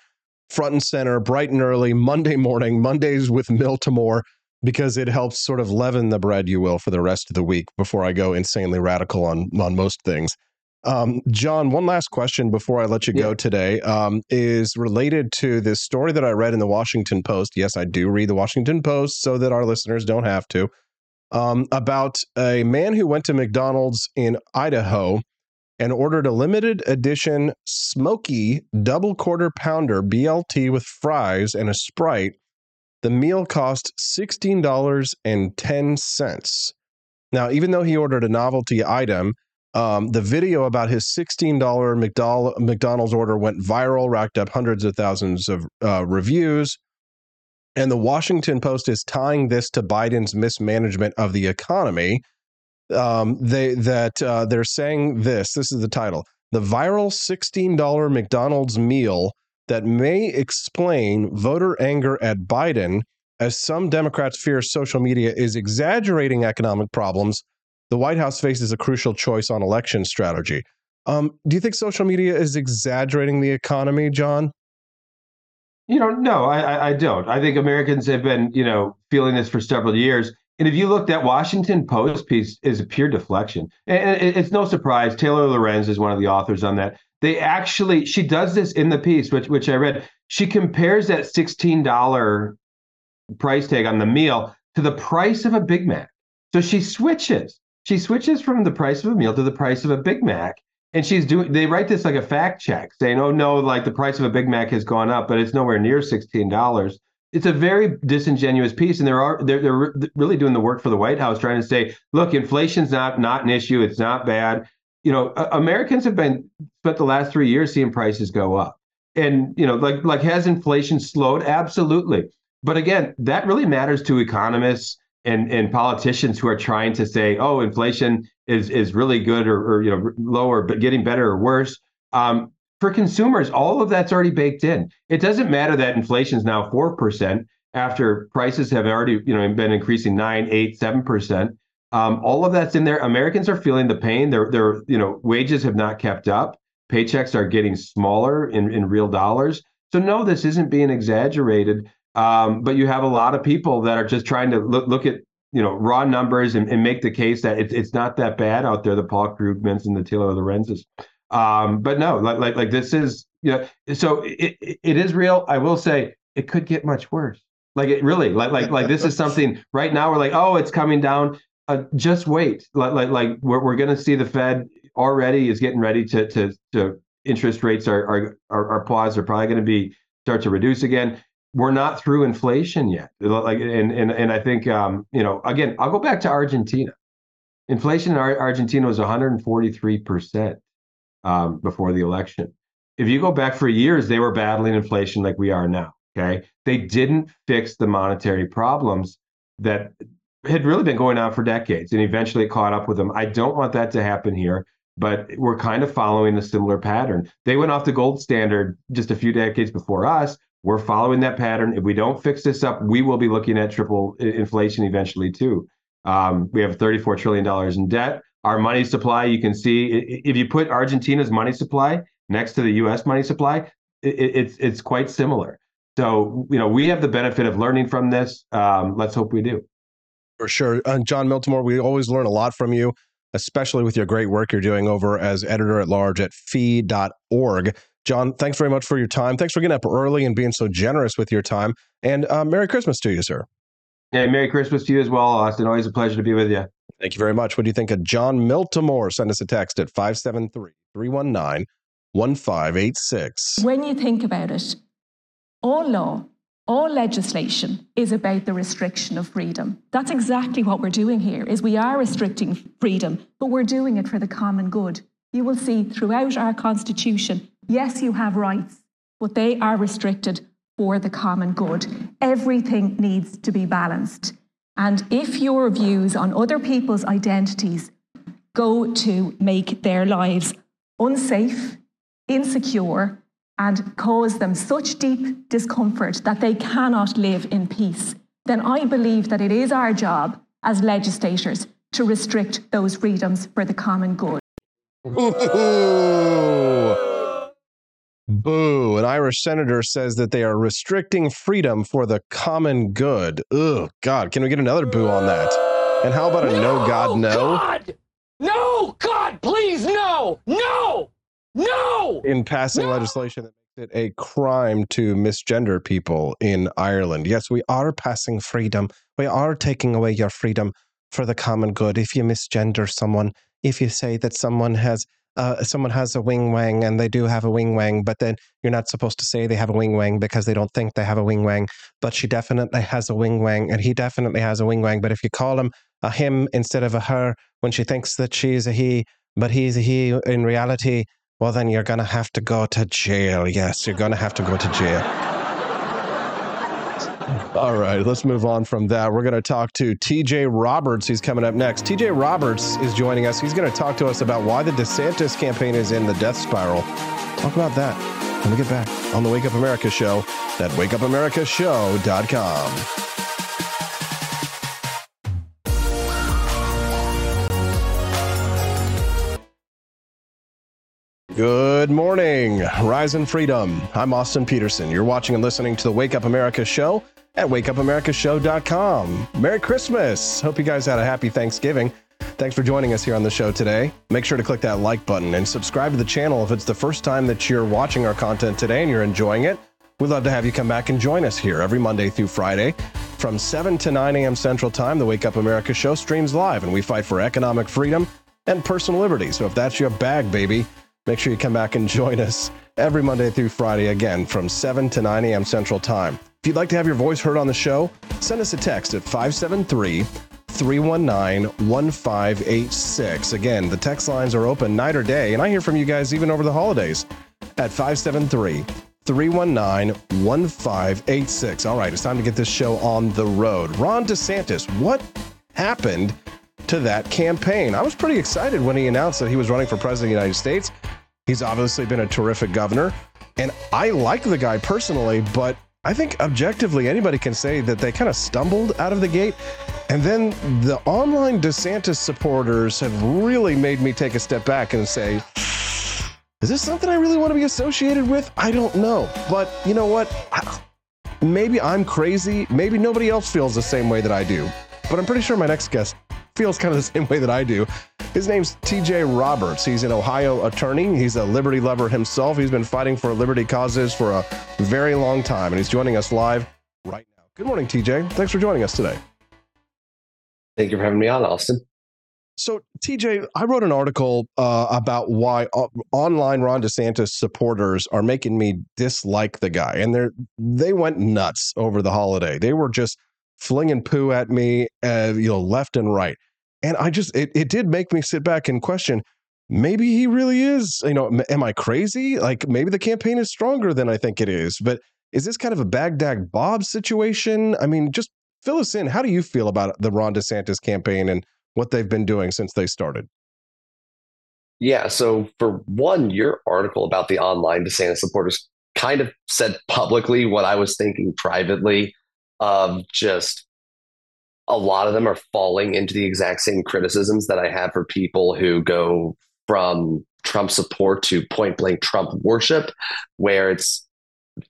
front and center, bright and early, Monday morning, Mondays with Miltimore, because it helps sort of leaven the bread, you will, for the rest of the week before I go insanely radical on on most things. Um, John, one last question before I let you yeah. go today um, is related to this story that I read in the Washington Post. Yes, I do read the Washington Post so that our listeners don't have to. Um, about a man who went to McDonald's in Idaho and ordered a limited edition smoky double quarter pounder BLT with fries and a Sprite. The meal cost $16.10. Now, even though he ordered a novelty item, um, the video about his $16 McDonald- McDonald's order went viral, racked up hundreds of thousands of uh, reviews. And the Washington Post is tying this to Biden's mismanagement of the economy. Um, they that uh, they're saying this. This is the title: the viral $16 McDonald's meal that may explain voter anger at Biden, as some Democrats fear social media is exaggerating economic problems. The White House faces a crucial choice on election strategy. Um, do you think social media is exaggerating the economy, John? You know, no, I, I don't. I think Americans have been, you know, feeling this for several years. And if you look, that Washington Post piece is a pure deflection. And it's no surprise. Taylor Lorenz is one of the authors on that. They actually, she does this in the piece, which which I read. She compares that sixteen dollar price tag on the meal to the price of a Big Mac. So she switches. She switches from the price of a meal to the price of a Big Mac and she's doing they write this like a fact check saying oh no like the price of a big mac has gone up but it's nowhere near $16 it's a very disingenuous piece and there are they're, they're really doing the work for the white house trying to say look inflation's not not an issue it's not bad you know americans have been spent the last three years seeing prices go up and you know like like has inflation slowed absolutely but again that really matters to economists and and politicians who are trying to say oh inflation is is really good or, or you know lower, but getting better or worse. Um, for consumers, all of that's already baked in. It doesn't matter that inflation is now four percent after prices have already you know been increasing nine, eight, seven percent. Um, all of that's in there. Americans are feeling the pain. Their their you know wages have not kept up. Paychecks are getting smaller in, in real dollars. So no, this isn't being exaggerated. Um, but you have a lot of people that are just trying to look, look at you know raw numbers and, and make the case that it's it's not that bad out there. The Paul Krugmans and the Taylor Lorenzes. Um, but no, like, like like this is you know so it it is real. I will say it could get much worse. Like it really like like like this is something right now we're like oh it's coming down. Uh, just wait. Like like like we're we're gonna see the Fed already is getting ready to to to interest rates are are are, are paused. They're probably going to be start to reduce again we're not through inflation yet. Like, and and and I think um, you know, again, I'll go back to Argentina. Inflation in Argentina was 143 percent um, before the election. If you go back for years, they were battling inflation like we are now. Okay, they didn't fix the monetary problems that had really been going on for decades, and eventually caught up with them. I don't want that to happen here but we're kind of following a similar pattern. They went off the gold standard just a few decades before us. We're following that pattern. If we don't fix this up, we will be looking at triple inflation eventually too. Um, we have $34 trillion in debt. Our money supply, you can see, if you put Argentina's money supply next to the U.S. money supply, it, it's it's quite similar. So you know we have the benefit of learning from this. Um, let's hope we do. For sure, uh, Jon Miltimore, we always learn a lot from you, especially with your great work you're doing over as editor at large at fee.org. John, thanks very much for your time. Thanks for getting up early and being so generous with your time. And uh, Merry Christmas to you, sir. Yeah, Merry Christmas to you as well, Austin. Always a pleasure to be with you. Thank you very much. What do you think of John Miltimore? Send us a text at 573 319 1586. When you think about it, all law, all legislation is about the restriction of freedom. That's exactly what we're doing here is we are restricting freedom, but we're doing it for the common good. You will see throughout our constitution Yes, you have rights, but they are restricted for the common good. Everything needs to be balanced. And if your views on other people's identities go to make their lives unsafe, insecure, and cause them such deep discomfort that they cannot live in peace, then I believe that it is our job as legislators to restrict those freedoms for the common good. Boo. An Irish senator says that they are restricting freedom for the common good. Ugh, God. Can we get another boo on that? And how about a no, no God, no? God! No, God, please, no! No! No! In passing no! legislation that makes it a crime to misgender people in Ireland. Yes, we are passing freedom. We are taking away your freedom for the common good. If you misgender someone, if you say that someone has uh, someone has a wing wang and they do have a wing wang, but then you're not supposed to say they have a wing wang because they don't think they have a wing wang. But she definitely has a wing wang, and he definitely has a wing wang. But if you call him a him instead of a her when she thinks that she's a he, but he's a he in reality, well, then you're going to have to go to jail. Yes, you're going to have to go to jail. All right, let's move on from that. We're going to talk to TJ Roberts. He's coming up next. TJ Roberts is joining us. He's going to talk to us about why the DeSantis campaign is in the death spiral. Talk about that when we get back on the Wake Up America show at wakeupAmericaShow.com. Good morning, Rise and Freedom. I'm Austin Petersen. You're watching and listening to the Wake Up America show at wakeupAmericaShow.com. Merry Christmas. Hope you guys had a happy Thanksgiving. Thanks for joining us here on the show today. Make sure to click that like button and subscribe to the channel if it's the first time that you're watching our content today and you're enjoying it. We'd love to have you come back and join us here every Monday through Friday from 7 to 9 a.m. Central Time. The Wake Up America show streams live and we fight for economic freedom and personal liberty. So if that's your bag, baby, Make sure you come back and join us every Monday through Friday again from 7 to 9 a.m. Central Time. If you'd like to have your voice heard on the show, send us a text at 573 319 1586. Again, the text lines are open night or day, and I hear from you guys even over the holidays at 573 319 1586. All right, it's time to get this show on the road. Ron DeSantis, what happened to that campaign? I was pretty excited when he announced that he was running for president of the United States. He's obviously been a terrific governor. And I like the guy personally, but I think objectively anybody can say that they kind of stumbled out of the gate. And then the online DeSantis supporters have really made me take a step back and say, is this something I really want to be associated with? I don't know. But you know what? Maybe I'm crazy. Maybe nobody else feels the same way that I do. But I'm pretty sure my next guest feels kind of the same way that I do. His name's TJ Roberts. He's an Ohio attorney. He's a liberty lover himself. He's been fighting for liberty causes for a very long time, and he's joining us live right now. Good morning, TJ. Thanks for joining us today. Thank you for having me on, Austin. So, TJ, I wrote an article uh, about why uh, online Ron DeSantis supporters are making me dislike the guy, and they they went nuts over the holiday. They were just flinging poo at me, uh, you know, left and right. And I just, it, it did make me sit back and question maybe he really is, you know, am I crazy? Like maybe the campaign is stronger than I think it is. But is this kind of a Baghdad Bob situation? I mean, just fill us in. How do you feel about the Ron DeSantis campaign and what they've been doing since they started? Yeah. So, for one, your article about the online DeSantis supporters kind of said publicly what I was thinking privately of just a lot of them are falling into the exact same criticisms that I have for people who go from Trump support to point blank Trump worship, where it's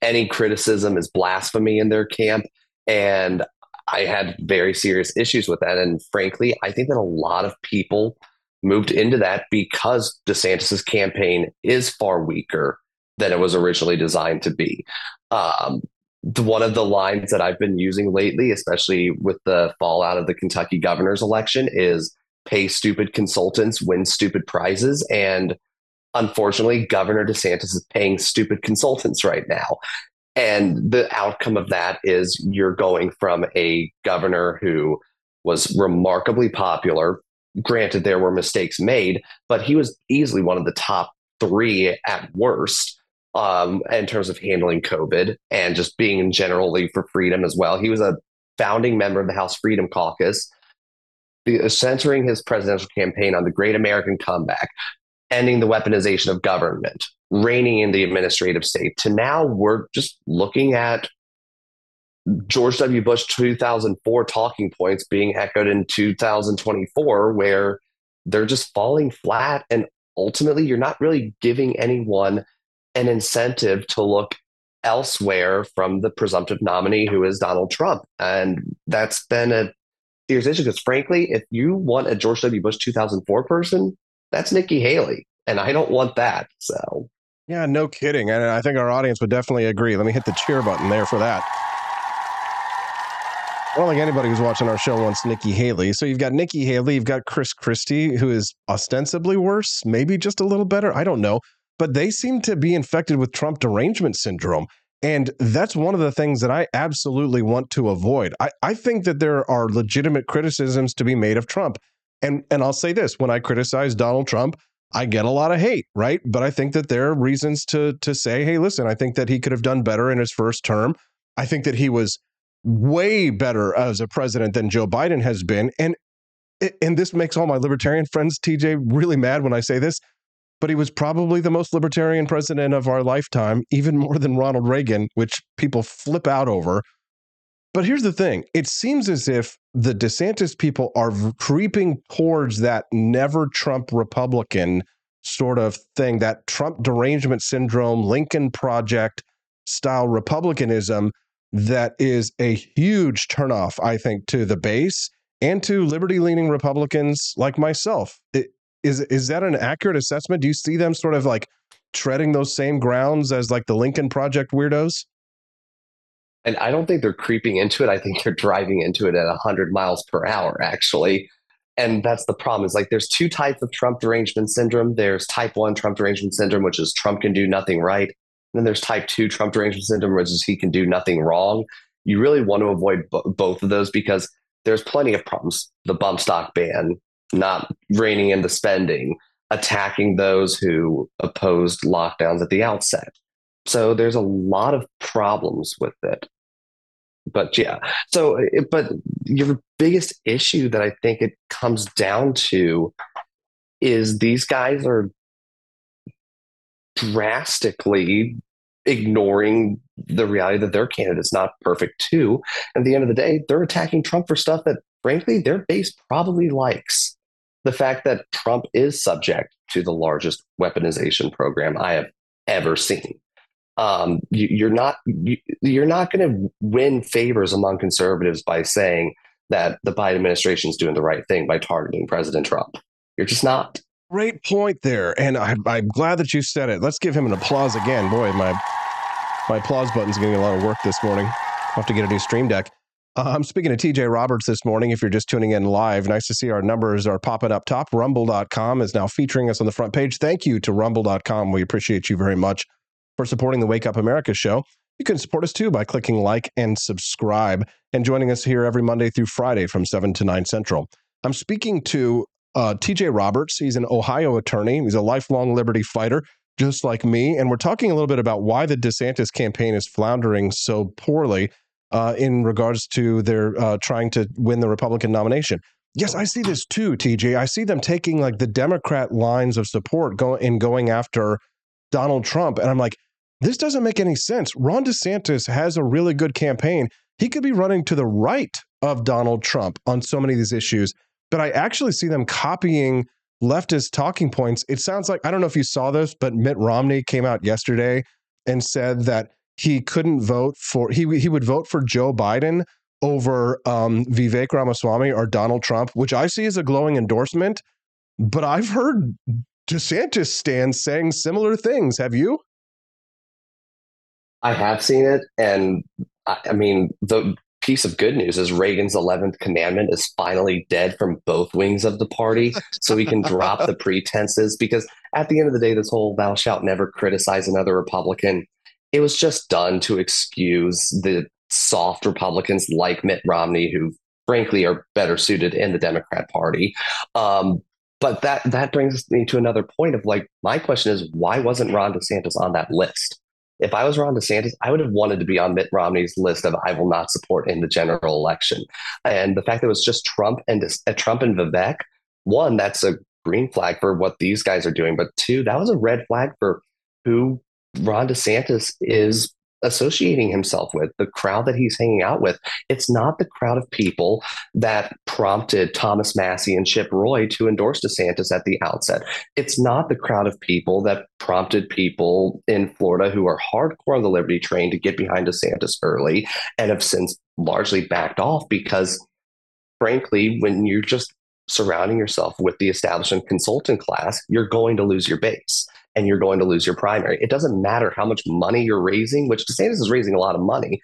any criticism is blasphemy in their camp. And I had very serious issues with that. And frankly, I think that a lot of people moved into that because DeSantis's campaign is far weaker than it was originally designed to be. Um, one of the lines that I've been using lately, especially with the fallout of the Kentucky governor's election, is pay stupid consultants, win stupid prizes. And unfortunately, Governor DeSantis is paying stupid consultants right now. And the outcome of that is you're going from a governor who was remarkably popular. Granted, there were mistakes made, but he was easily one of the top three at worst um, in terms of handling COVID and just being generally for freedom as well. He was a founding member of the House Freedom Caucus, centering his presidential campaign on the Great American Comeback, ending the weaponization of government, reigning in the administrative state. To now, we're just looking at George W. Bush 2004 talking points being echoed in 2024, where they're just falling flat. And ultimately, you're not really giving anyone an incentive to look elsewhere from the presumptive nominee who is Donald Trump. And that's been a serious issue because, frankly, if you want a George W. Bush 2004 person, that's Nikki Haley. And I don't want that. So, yeah, no kidding. And I think our audience would definitely agree. Let me hit the cheer button there for that. I don't think anybody who's watching our show wants Nikki Haley. So you've got Nikki Haley, you've got Chris Christie, who is ostensibly worse, maybe just a little better. I don't know. But they seem to be infected with Trump derangement syndrome. And that's one of the things that I absolutely want to avoid. I, I think that there are legitimate criticisms to be made of Trump. And and I'll say this when I criticize Donald Trump, I get a lot of hate, right? But I think that there are reasons to to say, hey, listen, I think that he could have done better in his first term. I think that he was way better as a president than Joe Biden has been. And and this makes all my libertarian friends, TJ, really mad when I say this, but he was probably the most libertarian president of our lifetime, even more than Ronald Reagan, which people flip out over. But here's the thing it seems as if the DeSantis people are creeping towards that never Trump Republican sort of thing, that Trump derangement syndrome, Lincoln Project style Republicanism that is a huge turnoff, I think, to the base and to liberty leaning Republicans like myself. It, is is that an accurate assessment? Do you see them sort of like treading those same grounds as like the Lincoln Project weirdos? And I don't think they're creeping into it. I think they're driving into it at 100 miles per hour, actually. And that's the problem is like there's two types of Trump derangement syndrome. There's type 1 Trump derangement syndrome, which is Trump can do nothing right And then there's type 2 Trump derangement syndrome, which is he can do nothing wrong. You really want to avoid b- both of those because there's plenty of problems. The bump stock ban, not reining in the spending, attacking those who opposed lockdowns at the outset. So there's a lot of problems with it. But yeah, so, but your biggest issue that I think it comes down to is these guys are drastically ignoring the reality that their candidate's not perfect too. At the end of the day, they're attacking Trump for stuff that, frankly, their base probably likes. The fact that Trump is subject to the largest weaponization program I have ever seen. Um, you, are not you, you're not going to win favors among conservatives by saying that the Biden administration is doing the right thing by targeting President Trump. You're just not. Great point there, and I, I'm glad that you said it. Let's give him an applause again. Boy, my my applause button's getting a lot of work this morning. I'll have to get a new stream deck. Uh, I'm speaking to TJ Roberts this morning. If you're just tuning in live, nice to see our numbers are popping up top. Rumble.com is now featuring us on the front page. Thank you to Rumble.com. We appreciate you very much for supporting the Wake Up America show. You can support us too by clicking like and subscribe and joining us here every Monday through Friday from 7 to 9 Central. I'm speaking to uh, TJ Roberts. He's an Ohio attorney. He's a lifelong liberty fighter, just like me. And we're talking a little bit about why the DeSantis campaign is floundering so poorly uh, in regards to their uh, trying to win the Republican nomination. Yes, I see this too, TJ. I see them taking like the Democrat lines of support going in going after Donald Trump, and I'm like, this doesn't make any sense. Ron DeSantis has a really good campaign. He could be running to the right of Donald Trump on so many of these issues but I actually see them copying leftist talking points. It sounds like I don't know if you saw this, but Mitt Romney came out yesterday and said that he couldn't vote for he he would vote for Joe Biden over um, Vivek Ramaswamy or Donald Trump, which I see as a glowing endorsement. But I've heard DeSantis stand saying similar things. Have you? I have seen it, and I, I mean the piece of good news is Reagan's 11th commandment is finally dead from both wings of the party. So we can drop the pretenses because at the end of the day, this whole thou shalt never criticize another Republican, it was just done to excuse the soft Republicans like Mitt Romney, who frankly are better suited in the Democrat Party. Um, but that that brings me to another point of like my question is why wasn't Ron DeSantis on that list? if I was Ron DeSantis, I would have wanted to be on Mitt Romney's list of I will not support in the general election. And the fact that it was just Trump and uh, Trump and Vivek, one, that's a green flag for what these guys are doing. But two, that was a red flag for who Ron DeSantis is associating himself with, the crowd that he's hanging out with. It's not the crowd of people that prompted Thomas Massie and Chip Roy to endorse DeSantis at the outset. It's not the crowd of people that prompted people in Florida who are hardcore on the Liberty train to get behind DeSantis early and have since largely backed off because, frankly, when you're just surrounding yourself with the establishment consultant class, you're going to lose your base and you're going to lose your primary. It doesn't matter how much money you're raising, which DeSantis is raising a lot of money.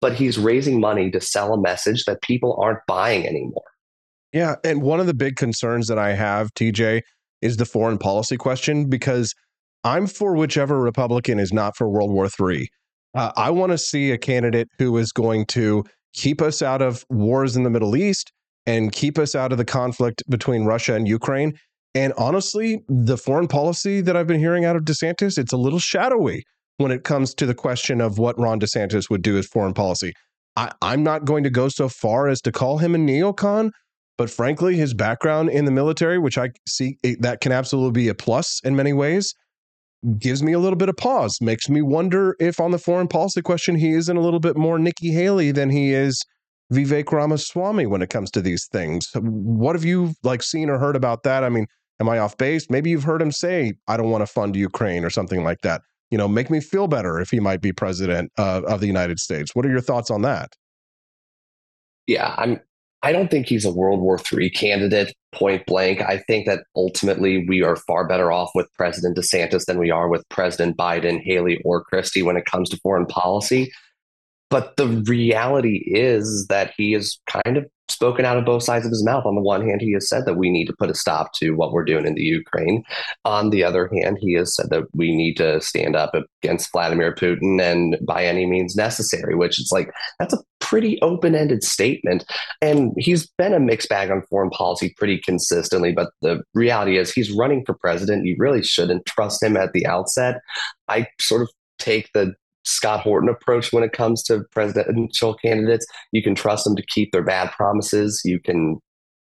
but he's raising money to sell a message that people aren't buying anymore. Yeah. And one of the big concerns that I have, TJ, is the foreign policy question because I'm for whichever Republican is not for World War III. Uh, I want to see a candidate who is going to keep us out of wars in the Middle East and keep us out of the conflict between Russia and Ukraine. And honestly, the foreign policy that I've been hearing out of DeSantis, it's a little shadowy when it comes to the question of what Ron DeSantis would do as foreign policy. I, am not going to go so far as to call him a neocon, but frankly, his background in the military, which I see that can absolutely be a plus in many ways, gives me a little bit of pause. Makes me wonder if on the foreign policy question, he isn't a little bit more Nikki Haley than he is Vivek Ramaswamy when it comes to these things. What have you like seen or heard about that? I mean, am I off base? Maybe you've heard him say, "I don't want to fund Ukraine" or something like that. You know, make me feel better if he might be president uh, of the United States. What are your thoughts on that? Yeah, I'm. I don't think he's a World War III candidate, point blank. I think that ultimately we are far better off with President DeSantis than we are with President Biden, Haley, or Christie when it comes to foreign policy. But the reality is that he is kind of spoken out of both sides of his mouth. On the one hand, he has said that we need to put a stop to what we're doing in the Ukraine. On the other hand, he has said that we need to stand up against Vladimir Putin and by any means necessary, which is like, that's a pretty open ended statement. And he's been a mixed bag on foreign policy pretty consistently. But the reality is, he's running for president. You really shouldn't trust him at the outset. I sort of take the Scott Horton approach when it comes to presidential candidates. You can trust them to keep their bad promises. You can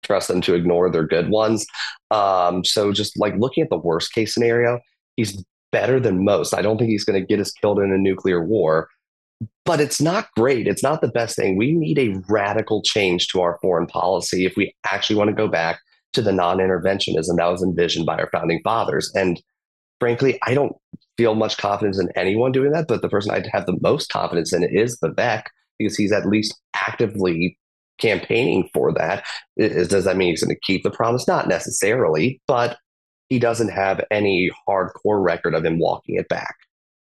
trust them to ignore their good ones. Um, so just like looking at the worst case scenario, he's better than most. I don't think he's going to get us killed in a nuclear war, but it's not great. It's not the best thing. We need a radical change to our foreign policy if we actually want to go back to the non-interventionism that was envisioned by our founding fathers. And frankly, I don't feel much confidence in anyone doing that, but the person I'd have the most confidence in is Vivek because he's at least actively campaigning for that. Is, does that mean he's going to keep the promise? Not necessarily, but he doesn't have any hardcore record of him walking it back.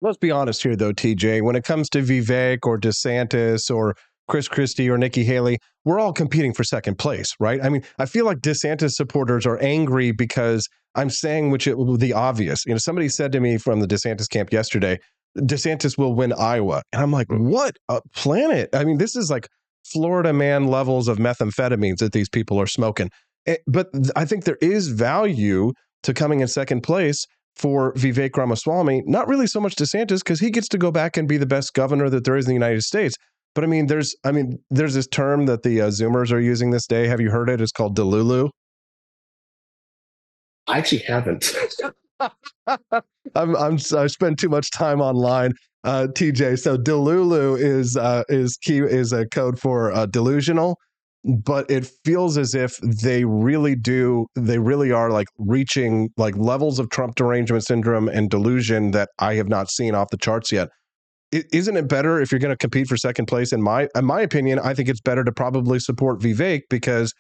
Let's be honest here, though, TJ. When it comes to Vivek or DeSantis or Chris Christie or Nikki Haley, we're all competing for second place, right? I mean, I feel like DeSantis supporters are angry because I'm saying which it, the obvious. You know, somebody said to me from the DeSantis camp yesterday, DeSantis will win Iowa. And I'm like, hmm. what a planet. I mean, this is like Florida man levels of methamphetamines that these people are smoking. Eh, but I think there is value to coming in second place for Vivek Ramaswamy, not really so much DeSantis, because he gets to go back and be the best governor that there is in the United States. But I mean, there's, I mean, there's this term that the uh, Zoomers are using this day. Have you heard it? It's called Delulu. I actually haven't. I'm, I'm I spend too much time online, uh, TJ. So Delulu is uh, is key is a code for uh, delusional, but it feels as if they really do they really are like reaching like levels of Trump derangement syndrome and delusion that I have not seen off the charts yet isn't it better if you're going to compete for second place? In my in my opinion, I think it's better to probably support Vivek because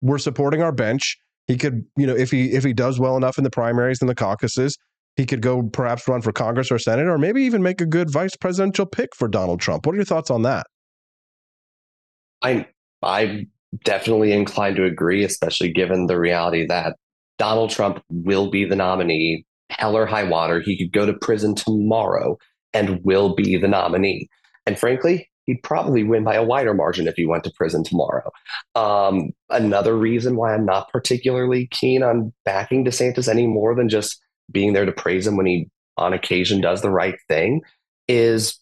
we're supporting our bench. He could, you know, if he if he does well enough in the primaries and the caucuses, he could go perhaps run for Congress or Senate, or maybe even make a good vice presidential pick for Donald Trump. What are your thoughts on that? I'm I'm definitely inclined to agree, especially given the reality that Donald Trump will be the nominee, hell or high water. He could go to prison tomorrow and will be the nominee. And frankly, he'd probably win by a wider margin if he went to prison tomorrow. Um, another reason why I'm not particularly keen on backing DeSantis any more than just being there to praise him when he on occasion does the right thing is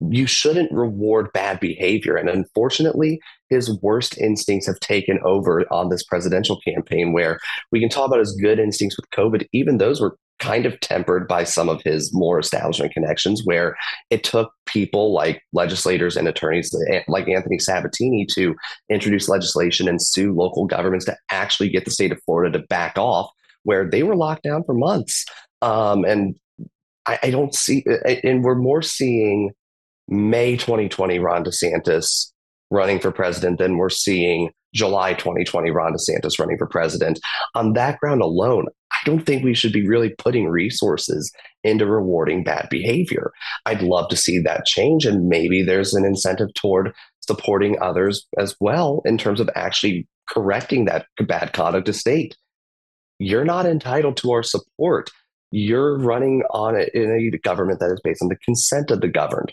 you shouldn't reward bad behavior. And unfortunately, his worst instincts have taken over on this presidential campaign where we can talk about his good instincts with COVID. Even those were kind of tempered by some of his more establishment connections, where it took people like legislators and attorneys eh, like Anthony Sabatini to introduce legislation and sue local governments to actually get the state of Florida to back off, where they were locked down for months. Um, and I, I don't see, eh, eh, and we're more seeing May 2020 Ron DeSantis running for president than we're seeing July 2020 Ron DeSantis running for president. On that ground alone, I don't think we should be really putting resources into rewarding bad behavior. I'd love to see that change. And maybe there's an incentive toward supporting others as well in terms of actually correcting that bad conduct of state. You're not entitled to our support. You're running on a, in a government that is based on the consent of the governed.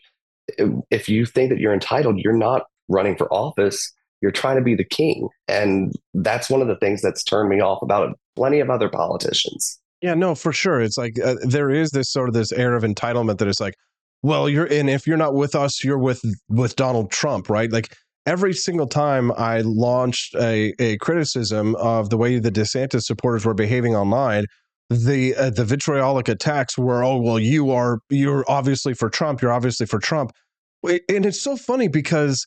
If you think that you're entitled, you're not running for office. You're trying to be the king. And that's one of the things that's turned me off about plenty of other politicians. Yeah, no, for sure. It's like uh, there is this sort of this air of entitlement that is like, well, you're and if you're not with us, you're with with Donald Trump, right? Like every single time I launched a, a criticism of the way the DeSantis supporters were behaving online, the uh, the vitriolic attacks were, oh well, you are you're obviously for Trump, you're obviously for Trump, and it's so funny because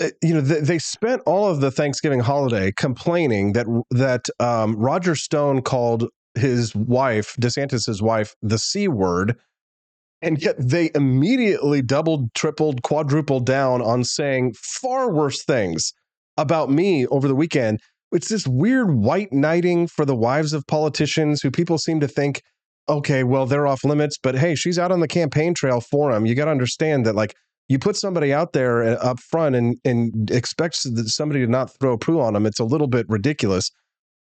uh, you know they, they spent all of the Thanksgiving holiday complaining that that um, Roger Stone called his wife DeSantis's wife the c word and yet they immediately doubled, tripled, quadrupled down on saying far worse things about me over the weekend. It's this weird white knighting for the wives of politicians who people seem to think, okay, well, they're off limits, but hey, she's out on the campaign trail for him. You got to understand that, like, you put somebody out there uh, up front and, and expects somebody to not throw a poo on them. It's a little bit ridiculous.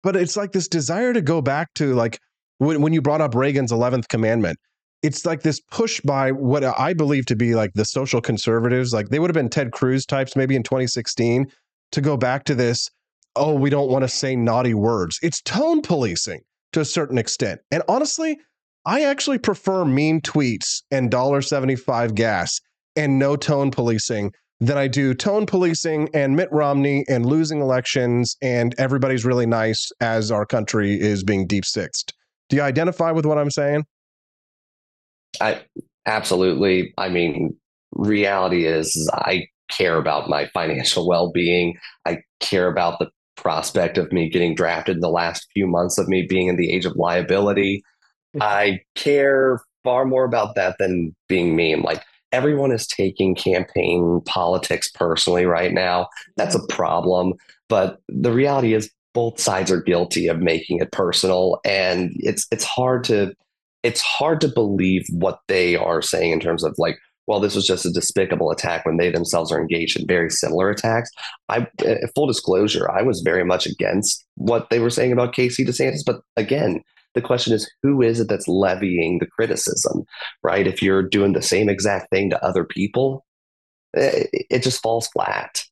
But it's like this desire to go back to, like, when, when you brought up Reagan's 11th commandment it's like this push by what I believe to be like the social conservatives. Like they would have been Ted Cruz types maybe in 2016 to go back to this. Oh, we don't want to say naughty words. It's tone policing to a certain extent. And honestly, I actually prefer mean tweets and $1.75 gas and no tone policing than I do tone policing and Mitt Romney and losing elections and everybody's really nice as our country is being deep sixed. Do you identify with what I'm saying? I absolutely. I mean, reality is I care about my financial well-being. I care about the prospect of me getting drafted in the last few months of me being in the age of liability. Mm-hmm. I care far more about that than being mean. Like everyone is taking campaign politics personally right now. That's a mm-hmm. problem. But the reality is both sides are guilty of making it personal. And it's it's hard to it's hard to believe what they are saying in terms of like, well, this was just a despicable attack when they themselves are engaged in very similar attacks. I, uh, full disclosure, I was very much against what they were saying about Casey DeSantis. But again, the question is, who is it that's levying the criticism, right? If you're doing the same exact thing to other people, it, eh, it just falls flat.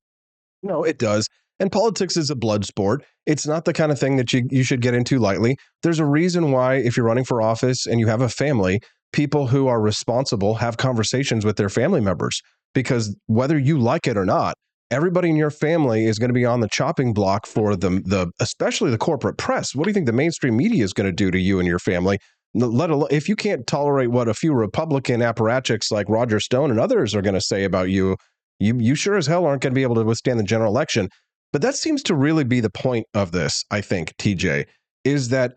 No, it does. And politics is a blood sport. It's not the kind of thing that you, you should get into lightly. There's a reason why, if you're running for office and you have a family, people who are responsible have conversations with their family members because whether you like it or not, everybody in your family is going to be on the chopping block for the the especially the corporate press. What do you think the mainstream media is going to do to you and your family? Let alone if you can't tolerate what a few Republican apparatchiks like Roger Stone and others are going to say about you, you you sure as hell aren't going to be able to withstand the general election. But that seems to really be the point of this, I think, TJ, is that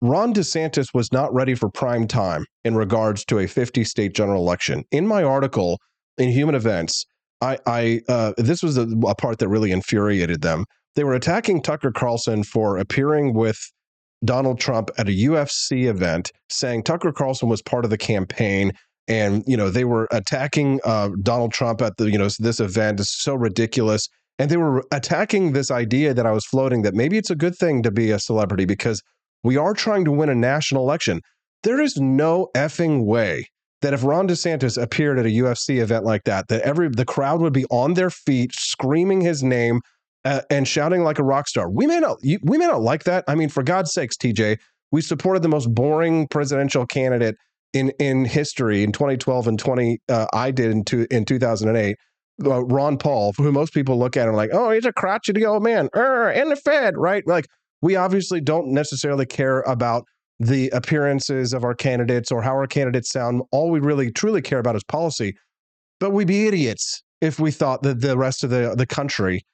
Ron DeSantis was not ready for prime time in regards to a 50 state general election. In my article in Human Events, I, I uh, this was a, a part that really infuriated them. They were attacking Tucker Carlson for appearing with Donald Trump at a UFC event, saying Tucker Carlson was part of the campaign and you know they were attacking uh, Donald Trump at the you know this event is so ridiculous and they were attacking this idea that I was floating that maybe it's a good thing to be a celebrity because we are trying to win a national election. There is no effing way that if Ron DeSantis appeared at a UFC event like that, that every the crowd would be on their feet screaming his name uh, and shouting like a rock star. We may not we may not like that. I mean, for God's sakes, TJ, we supported the most boring presidential candidate in in history in 2012 and 20 uh, I did in two, in 2008 uh, Ron Paul, who most people look at and like, oh, he's a crotchety old man, er, in the Fed, right? Like, we obviously don't necessarily care about the appearances of our candidates or how our candidates sound. All we really truly care about is policy. But we'd be idiots if we thought that the rest of the the country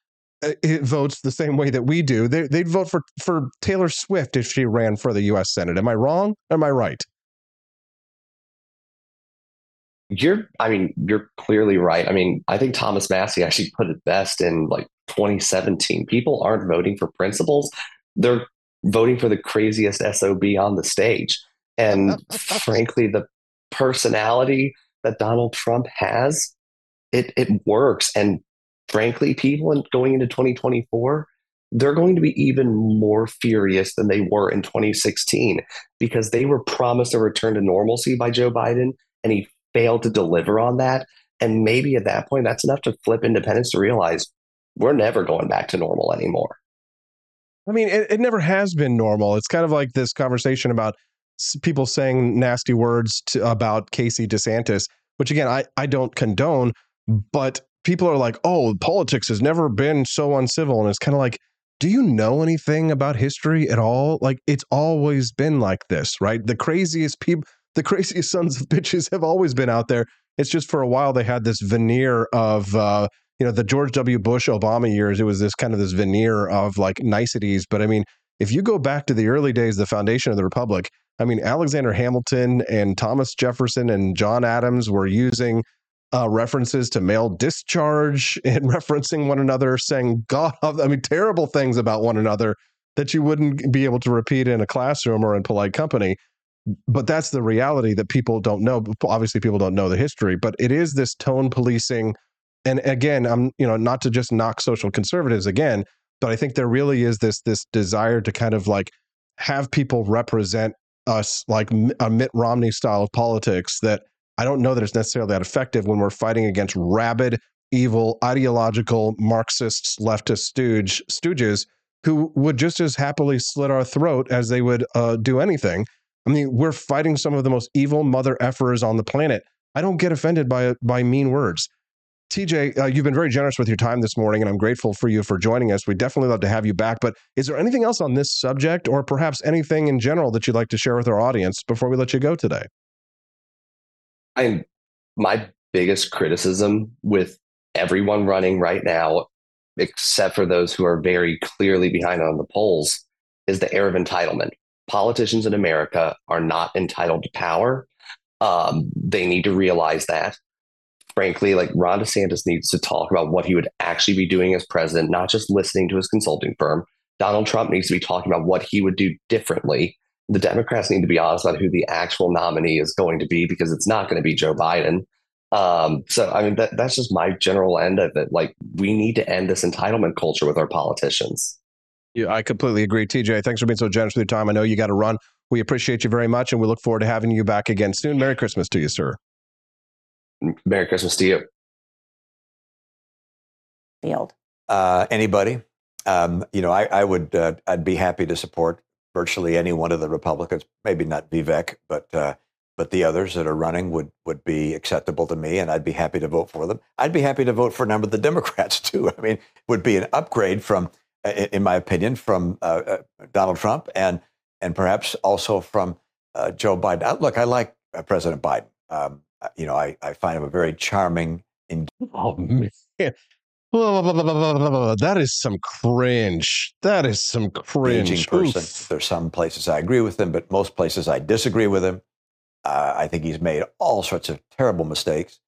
uh, votes the same way that we do. They, would vote for for Taylor Swift if she ran for the U.S. Senate. Am I wrong? Am I right? You're, I mean, you're clearly right. I mean, I think Thomas Massie actually put it best in like 2017. People aren't voting for principles; they're voting for the craziest SOB on the stage. And frankly, the personality that Donald Trump has, it it works. And frankly, people going into 2024, they're going to be even more furious than they were in 2016 because they were promised a return to normalcy by Joe Biden and he failed to deliver on that. And maybe at that point, that's enough to flip independents to realize we're never going back to normal anymore. I mean, it, it never has been normal. It's kind of like this conversation about people saying nasty words to, about Casey DeSantis, which again, I, I don't condone, but people are like, oh, politics has never been so uncivil. And it's kind of like, do you know anything about history at all? Like, it's always been like this, right? The craziest people, the craziest sons of bitches have always been out there. It's just for a while they had this veneer of, uh, you know, the George W. Bush Obama years, it was this kind of this veneer of like niceties. But I mean, if you go back to the early days, the foundation of the Republic, I mean, Alexander Hamilton and Thomas Jefferson and John Adams were using uh, references to male discharge and referencing one another, saying God, I mean, terrible things about one another that you wouldn't be able to repeat in a classroom or in polite company. But that's the reality that people don't know. Obviously, people don't know the history, but it is this tone policing and again, I'm you know not to just knock social conservatives again, but I think there really is this this desire to kind of like have people represent us like a Mitt Romney style of politics that I don't know that it's necessarily that effective when we're fighting against rabid, evil, ideological Marxists, leftist stooge stooges who would just as happily slit our throat as they would uh, do anything. I mean, we're fighting some of the most evil mother effers on the planet. I don't get offended by by mean words. TJ, uh, you've been very generous with your time this morning, and I'm grateful for you for joining us. We'd definitely love to have you back. But is there anything else on this subject, or perhaps anything in general that you'd like to share with our audience before we let you go today? I, my biggest criticism with everyone running right now, except for those who are very clearly behind on the polls, is the air of entitlement. Politicians in America are not entitled to power. Um, they need to realize that frankly, like Ron DeSantis needs to talk about what he would actually be doing as president, not just listening to his consulting firm. Donald Trump needs to be talking about what he would do differently. The Democrats need to be honest about who the actual nominee is going to be because it's not going to be Joe Biden. Um, so, I mean, that, that's just my general end of it. Like, we need to end this entitlement culture with our politicians. Yeah, I completely agree. TJ, thanks for being so generous with your time. I know you got to run. We appreciate you very much, and we look forward to having you back again soon. Merry Christmas to you, sir. Merry Christmas to you. Field. Uh, anybody? Um, you know, I, I would, uh, I'd be happy to support virtually any one of the Republicans. Maybe not Vivek, but uh, but the others that are running would would be acceptable to me, and I'd be happy to vote for them. I'd be happy to vote for a number of the Democrats too. I mean, would be an upgrade from, in my opinion, from uh, uh, Donald Trump and and perhaps also from uh, Joe Biden. Look, I like President Biden. Um, uh, you know, I, I find him a very charming. And oh man, that is some cringe. That is some cringe. person. Oof. There's some places I agree with him, but most places I disagree with him. Uh, I think he's made all sorts of terrible mistakes.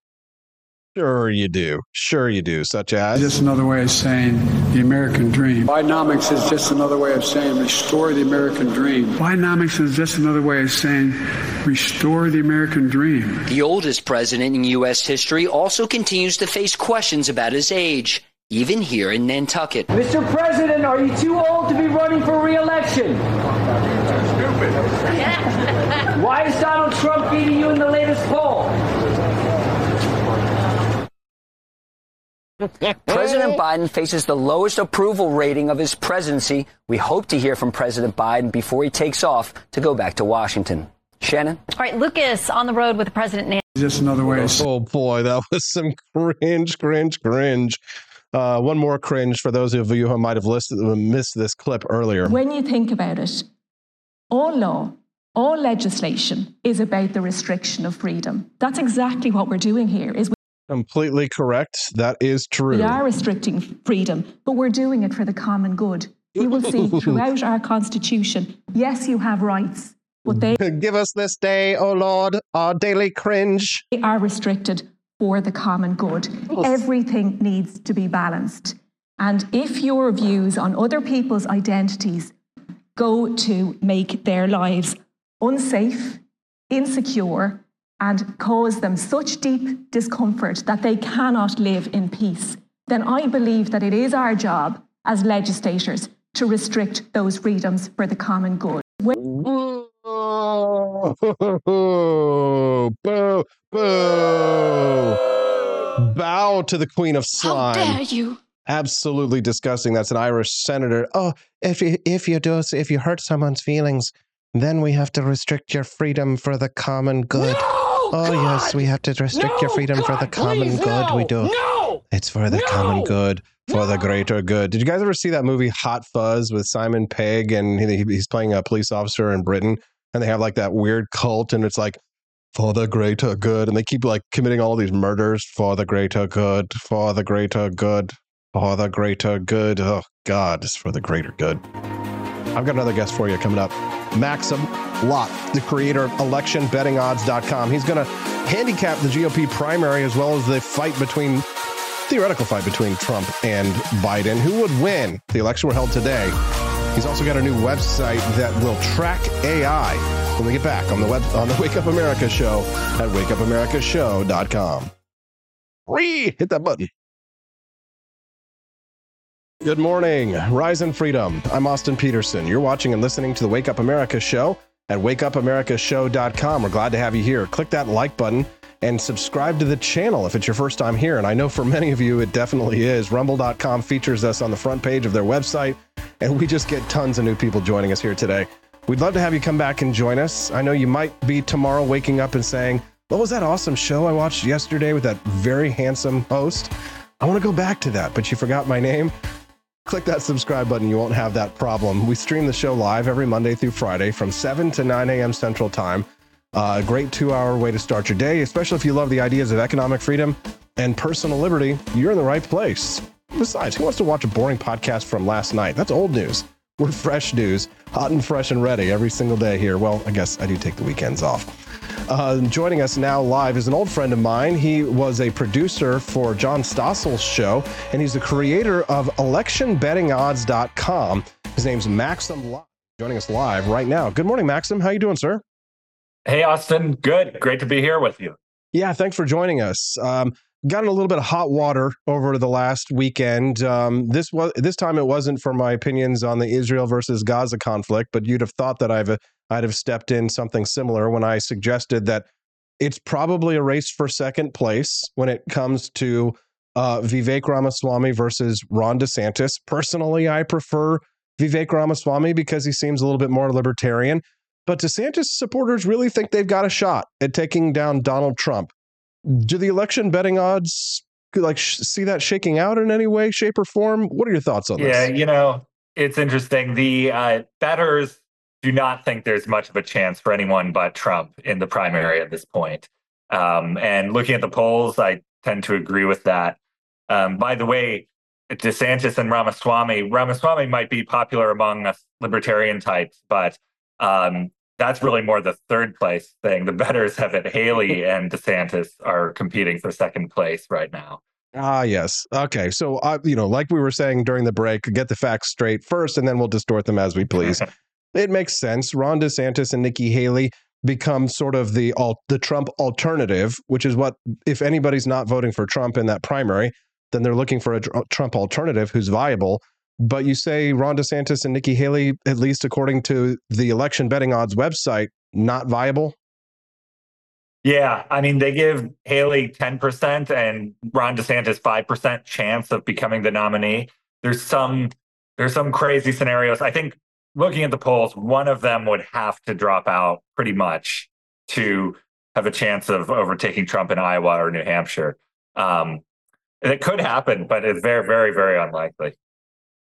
Sure, you do. Sure, you do. Such as just another way of saying the American dream. Bidenomics is just another way of saying restore the American dream. Bidenomics is just another way of saying restore the American dream. The oldest president in U.S. history also continues to face questions about his age, even here in Nantucket. Mr. President, are you too old to be running for re-election? Stupid. Why is Donald Trump beating you in the latest poll? President Biden faces the lowest approval rating of his presidency. We hope to hear from President Biden before he takes off to go back to Washington. Shannon? All right, Lucas on the road with President Nancy. Just another way. Oh boy, that was some cringe, cringe, cringe. Uh, one more cringe for those of you who might have listed, missed this clip earlier. When you think about it, all law, all legislation is about the restriction of freedom. That's exactly what we're doing here. Is Completely correct. That is true. We are restricting freedom, but we're doing it for the common good. You will see throughout our Constitution, yes, you have rights, but they give us this day, O oh Lord, our daily cringe. They are restricted for the common good. Oh. Everything needs to be balanced. And if your views on other people's identities go to make their lives unsafe, insecure, and cause them such deep discomfort that they cannot live in peace, then I believe that it is our job as legislators to restrict those freedoms for the common good. boo, boo, boo. Bow to the queen of slime. How dare you? Absolutely disgusting. That's an Irish senator. Oh, if you if you do if you hurt someone's feelings, then we have to restrict your freedom for the common good. Oh God! yes, we have to restrict No, your freedom for the common please, good. We do. No! It's for the common good, for the greater good. Did you guys ever see that movie Hot Fuzz with Simon Pegg and he, he's playing a police officer in Britain and they have like that weird cult and it's like for the greater good and they keep like committing all these murders for the greater good, for the greater good, for the greater good. Oh God, it's for the greater good. I've got another guest for you coming up. Maxim Lott, the creator of electionbettingodds.com. He's going to handicap the GOP primary as well as the fight between theoretical fight between Trump and Biden. Who would win? The election were held today. He's also got a new website that will track AI. When we get back on the web on the Wake Up America show at wakeupAmericaShow.com. Free, hit that button. Good morning, Rise and Freedom. I'm Austin Petersen. You're watching and listening to the Wake Up America show at wakeupAmericaShow.com. We're glad to have you here. Click that like button and subscribe to the channel if it's your first time here. And I know for many of you, it definitely is. Rumble.com features us on the front page of their website, and we just get tons of new people joining us here today. We'd love to have you come back and join us. I know you might be tomorrow waking up and saying, What was that awesome show I watched yesterday with that very handsome host? I want to go back to that, but you forgot my name. Click that subscribe button. You won't have that problem. We stream the show live every Monday through Friday from 7 to 9 a.m. Central Time. Uh, a great two hour way to start your day, especially if you love the ideas of economic freedom and personal liberty. You're in the right place. Besides, who wants to watch a boring podcast from last night? That's old news. We're fresh news, hot and fresh and ready every single day here. Well, I guess I do take the weekends off. Uh, joining us now live is an old friend of mine. He was a producer for John Stossel's show, and he's the creator of electionbettingodds.com. His name's Maxim joining us live right now. Good morning, Maxim. How you doing, sir? Hey, Austin. Good. Great to be here with you. Yeah, thanks for joining us. Um, got in a little bit of hot water over the last weekend. Um, this was this time it wasn't for my opinions on the Israel versus Gaza conflict, but you'd have thought that I've I'd have stepped in something similar when I suggested that it's probably a race for second place when it comes to uh, Vivek Ramaswamy versus Ron DeSantis. Personally, I prefer Vivek Ramaswamy because he seems a little bit more libertarian. But DeSantis supporters really think they've got a shot at taking down Donald Trump. Do the election betting odds like sh- see that shaking out in any way, shape, or form? What are your thoughts on Yeah, this? Yeah, you know, it's interesting. The uh, betters do not think there's much of a chance for anyone but Trump in the primary at this point. Um, and looking at the polls, I tend to agree with that. Um, by the way, DeSantis and Ramaswamy, Ramaswamy might be popular among us libertarian types, but um, that's really more the third place thing. The betters have it. Haley and DeSantis are competing for second place right now. Ah, yes. Okay. So, uh, you know, like we were saying during the break, get the facts straight first, and then we'll distort them as we please. it makes sense. Ron DeSantis and Nikki Haley become sort of the alt, the Trump alternative, which is what if anybody's not voting for Trump in that primary, then they're looking for a Tr- Trump alternative who's viable. But you say Ron DeSantis and Nikki Haley, at least according to the election betting odds website, not viable. Yeah, I mean, they give Haley 10% and Ron DeSantis 5% chance of becoming the nominee. There's some there's some crazy scenarios. I think looking at the polls, one of them would have to drop out pretty much to have a chance of overtaking Trump in Iowa or New Hampshire. Um, it could happen, but it's very, very, very unlikely.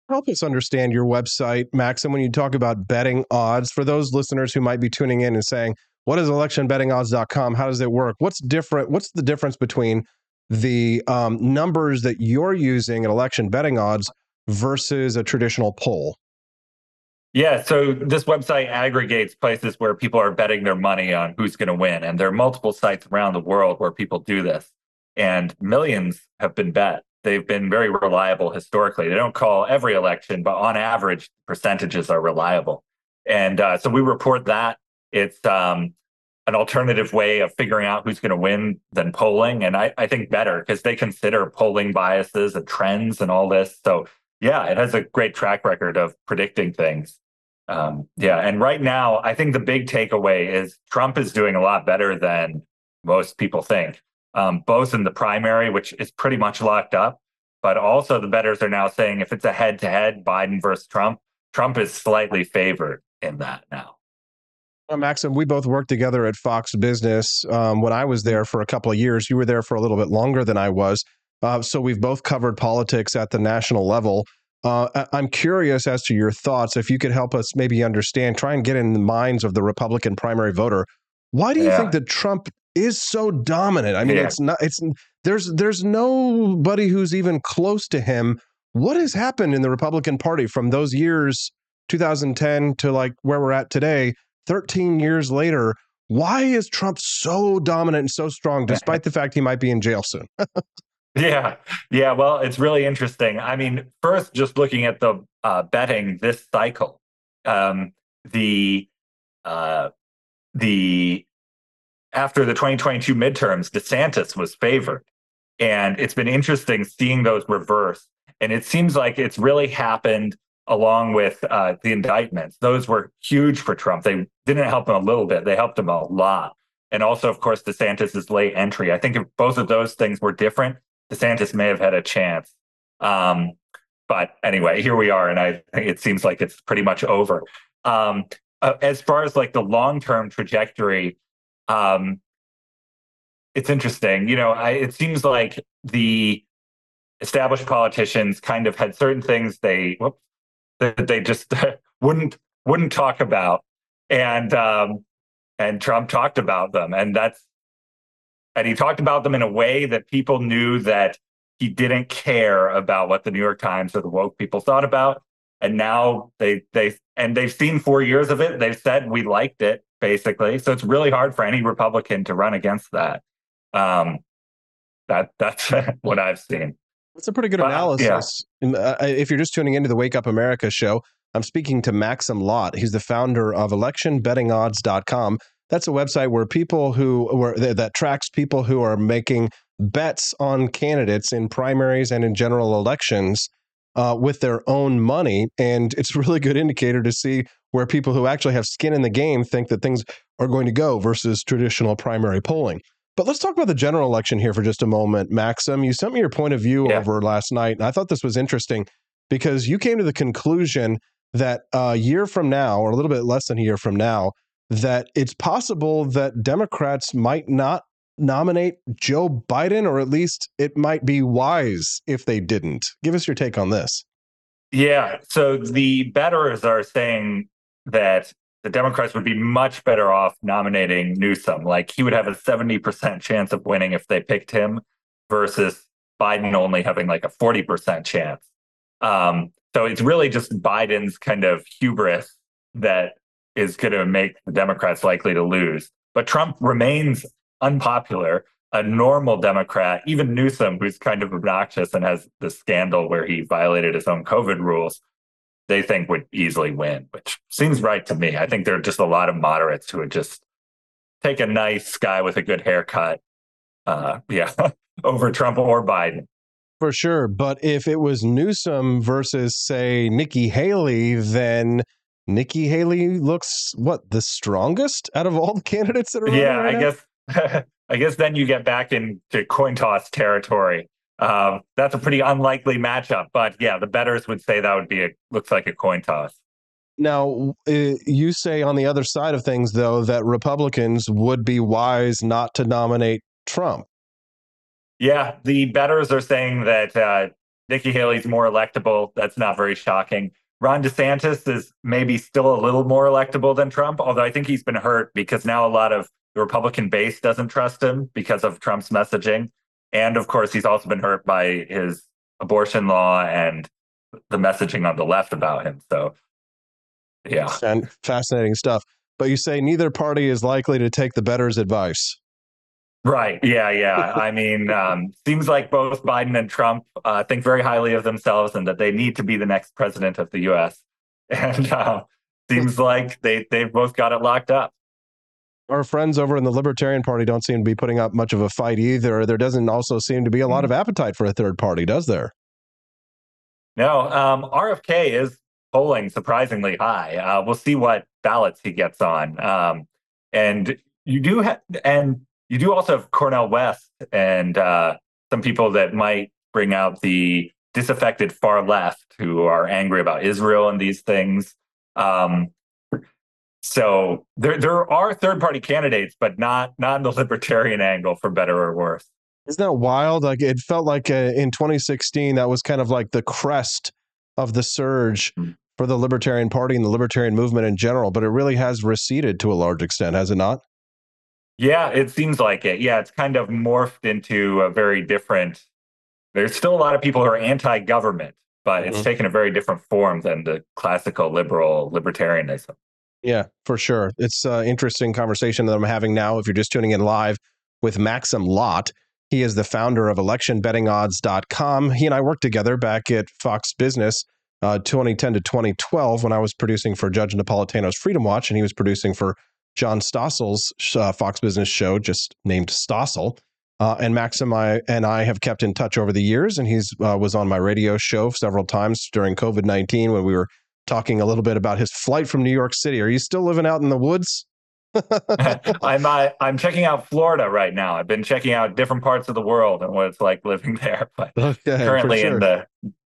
Help us understand your website, Maxim, when you talk about betting odds. For those listeners who might be tuning in and saying, what is electionbettingodds.com? How does it work? What's different? What's the difference between the um, numbers that you're using at election betting odds versus a traditional poll? Yeah, so this website aggregates places where people are betting their money on who's going to win. And there are multiple sites around the world where people do this. And millions have been bet. They've been very reliable historically. They don't call every election, but on average, percentages are reliable. And uh, so we report that. It's um, an alternative way of figuring out who's going to win than polling. And I, I think better because they consider polling biases and trends and all this. So, yeah, it has a great track record of predicting things. Um, yeah. And right now, I think the big takeaway is Trump is doing a lot better than most people think, um, both in the primary, which is pretty much locked up, but also the betters are now saying if it's a head to head Biden versus Trump, Trump is slightly favored in that now. Well, Maxim, we both worked together at Fox Business um, when I was there for a couple of years. You were there for a little bit longer than I was. Uh, so we've both covered politics at the national level. Uh, I'm curious as to your thoughts. If you could help us maybe understand, try and get in the minds of the Republican primary voter. Why do you yeah. think that Trump is so dominant? I mean, yeah. it's not. It's there's there's nobody who's even close to him. What has happened in the Republican Party from those years, 2010 to like where we're at today? 13 years later, why is Trump so dominant and so strong, despite the fact he might be in jail soon? yeah, yeah. Well, it's really interesting. I mean, first, just looking at the uh, betting this cycle, um, the uh, the after the 2022 midterms, DeSantis was favored, and it's been interesting seeing those reverse. And it seems like it's really happened along with uh, the indictments. Those were huge for Trump. They didn't help him a little bit, they helped him a lot. And also, of course, DeSantis's late entry. I think if both of those things were different, DeSantis may have had a chance. Um, but anyway, here we are, and I think it seems like it's pretty much over. Um, uh, as far as like the long term trajectory, um, it's interesting. You know, I, it seems like the established politicians kind of had certain things they whoops, that they just wouldn't wouldn't talk about, and um, and Trump talked about them, and that's and he talked about them in a way that people knew that he didn't care about what the New York Times or the woke people thought about, and now they they and they've seen four years of it. They've said we liked it basically, so it's really hard for any Republican to run against that. Um, that that's what I've seen. That's a pretty good analysis. Uh. If you're just tuning into the Wake Up America show, I'm speaking to Maxim Lott. He's the founder of electionbettingodds.com. That's a website where people who where that tracks people who are making bets on candidates in primaries and in general elections uh, with their own money, and it's a really good indicator to see where people who actually have skin in the game think that things are going to go versus traditional primary polling. But let's talk about the general election here for just a moment, Maxim. You sent me your point of view yeah. over last night, and I thought this was interesting because you came to the conclusion that a year from now, or a little bit less than a year from now, that it's possible that Democrats might not nominate Joe Biden, or at least it might be wise if they didn't. Give us your take on this. Yeah. So the betters are saying that the Democrats would be much better off nominating Newsom. Like he would have a 70% chance of winning if they picked him versus Biden only having like a 40% chance. Um, so it's really just Biden's kind of hubris that is going to make the Democrats likely to lose. But Trump remains unpopular. A normal Democrat, even Newsom, who's kind of obnoxious and has the scandal where he violated his own COVID rules, they think would easily win, which seems right to me. I think there are just a lot of moderates who would just take a nice guy with a good haircut, uh, yeah, over Trump or Biden. For sure. But if it was Newsom versus, say, Nikki Haley, then Nikki Haley looks what the strongest out of all the candidates that are. Yeah, right I now? guess. I guess then you get back into coin toss territory. Um, that's a pretty unlikely matchup, but yeah, the betters would say that would be a looks like a coin toss. Now, uh, you say on the other side of things, though, that Republicans would be wise not to nominate Trump. Yeah, the betters are saying that uh, Nikki Haley's more electable. That's not very shocking. Ron DeSantis is maybe still a little more electable than Trump, although I think he's been hurt because now a lot of the Republican base doesn't trust him because of Trump's messaging. And of course, he's also been hurt by his abortion law and the messaging on the left about him. So, yeah. And fascinating stuff. But you say neither party is likely to take the better's advice. Right. Yeah. Yeah. I mean, um, seems like both Biden and Trump uh, think very highly of themselves and that they need to be the next president of the U.S. And uh, seems like they they've both got it locked up. Our friends over in the Libertarian Party don't seem to be putting up much of a fight either. There doesn't also seem to be a lot of appetite for a third party, does there? No, um, RFK is polling surprisingly high. Uh, we'll see what ballots he gets on. Um, and you do have, and you do also have Cornel West and uh, some people that might bring out the disaffected far left who are angry about Israel and these things. Um, so there there are third party candidates, but not not in the libertarian angle, for better or worse. Isn't that wild? Like it felt like uh, in 2016 that was kind of like the crest of the surge mm. for the Libertarian Party and the Libertarian movement in general, but it really has receded to a large extent, has it not? Yeah, it seems like it. Yeah, it's kind of morphed into a very different. There's still a lot of people who are anti-government, but mm-hmm. it's taken a very different form than the classical liberal libertarianism. Yeah, for sure. It's an interesting conversation that I'm having now. If you're just tuning in live with Maxim Lott, he is the founder of electionbettingodds.com. He and I worked together back at Fox Business uh, 2010 to 2012 when I was producing for Judge Napolitano's Freedom Watch and he was producing for John Stossel's uh, Fox Business show, just named Stossel. Uh, and Maxim I, and I have kept in touch over the years, and he's uh, was on my radio show several times during COVID nineteen when we were talking a little bit about his flight from New York City. Are you still living out in the woods? I'm uh, I'm checking out Florida right now. I've been checking out different parts of the world and what it's like living there. But okay, currently sure. in the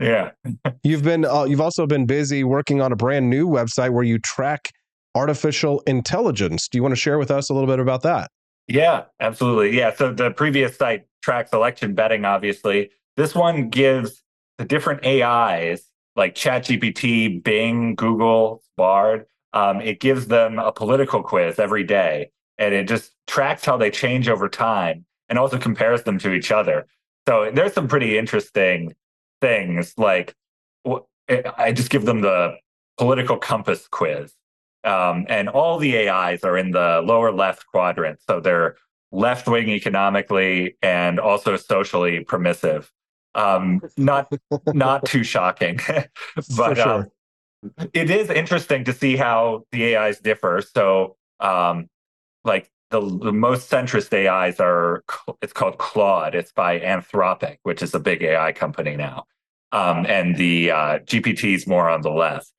yeah. you've been uh, you've also been busy working on a brand new website where you track artificial intelligence. Do you want to share with us a little bit about that? Yeah, absolutely. Yeah. So the previous site tracks election betting. Obviously, this one gives the different AIs like ChatGPT, Bing, Google, Bard um, it gives them a political quiz every day, and it just tracks how they change over time, and also compares them to each other. So there's some pretty interesting things. Like I just give them the political compass quiz, um, and all the AIs are in the lower left quadrant. So they're left wing economically and also socially permissive. Um, not not too shocking, but sure. um, it is interesting to see how the AIs differ. So, um, like the, the most centrist AIs are, it's called Claude. It's by Anthropic, which is a big AI company now. Um, and the uh, GPT is more on the left.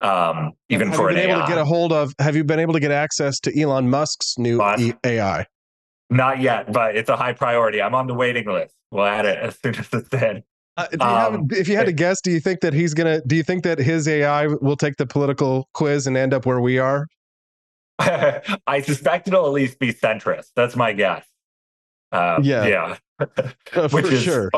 Um, even have for you been an able AI. to get a hold of? Have you been able to get access to Elon Musk's new e- AI? Not yet, but it's a high priority. I'm on the waiting list. We'll add it as soon as it's in. Uh, you have, um, if you had to guess, do you think that he's gonna? Do you think that his AI will take the political quiz and end up where we are? I suspect it'll at least be centrist. That's my guess. Uh, yeah, yeah, uh, which is sure.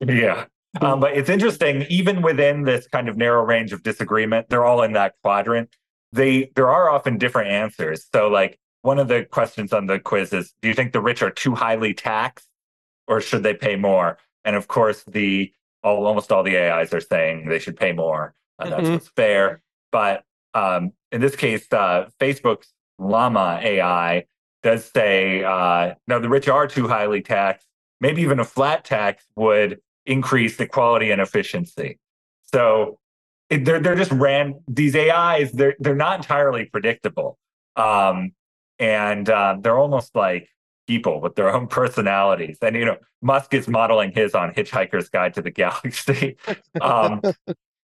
Yeah, um, but it's interesting. Even within this kind of narrow range of disagreement, they're all in that quadrant. They there are often different answers. So, like one of the questions on the quiz is, do you think the rich are too highly taxed, or should they pay more? And of course, the all, almost all the AIs are saying they should pay more. And that's mm-hmm. what's fair. But um, in this case, uh, Facebook's Llama AI does say, uh, no, the rich are too highly taxed. Maybe even a flat tax would increase the quality and efficiency. So it, they're they're just ran these AIs. They're they're not entirely predictable, um, and uh, they're almost like people with their own personalities. And, you know, Musk is modeling his on Hitchhiker's Guide to the Galaxy. um,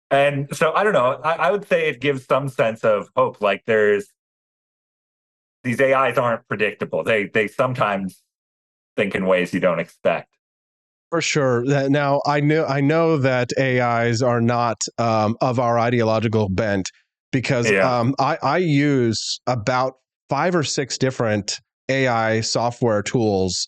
and so I don't know. I, I, would say it gives some sense of hope. Like there's these AIs aren't predictable. They they sometimes think in ways you don't expect. For sure. Now I know I know that AIs are not um, of our ideological bent because yeah. um, I, I use about five or six different AI software tools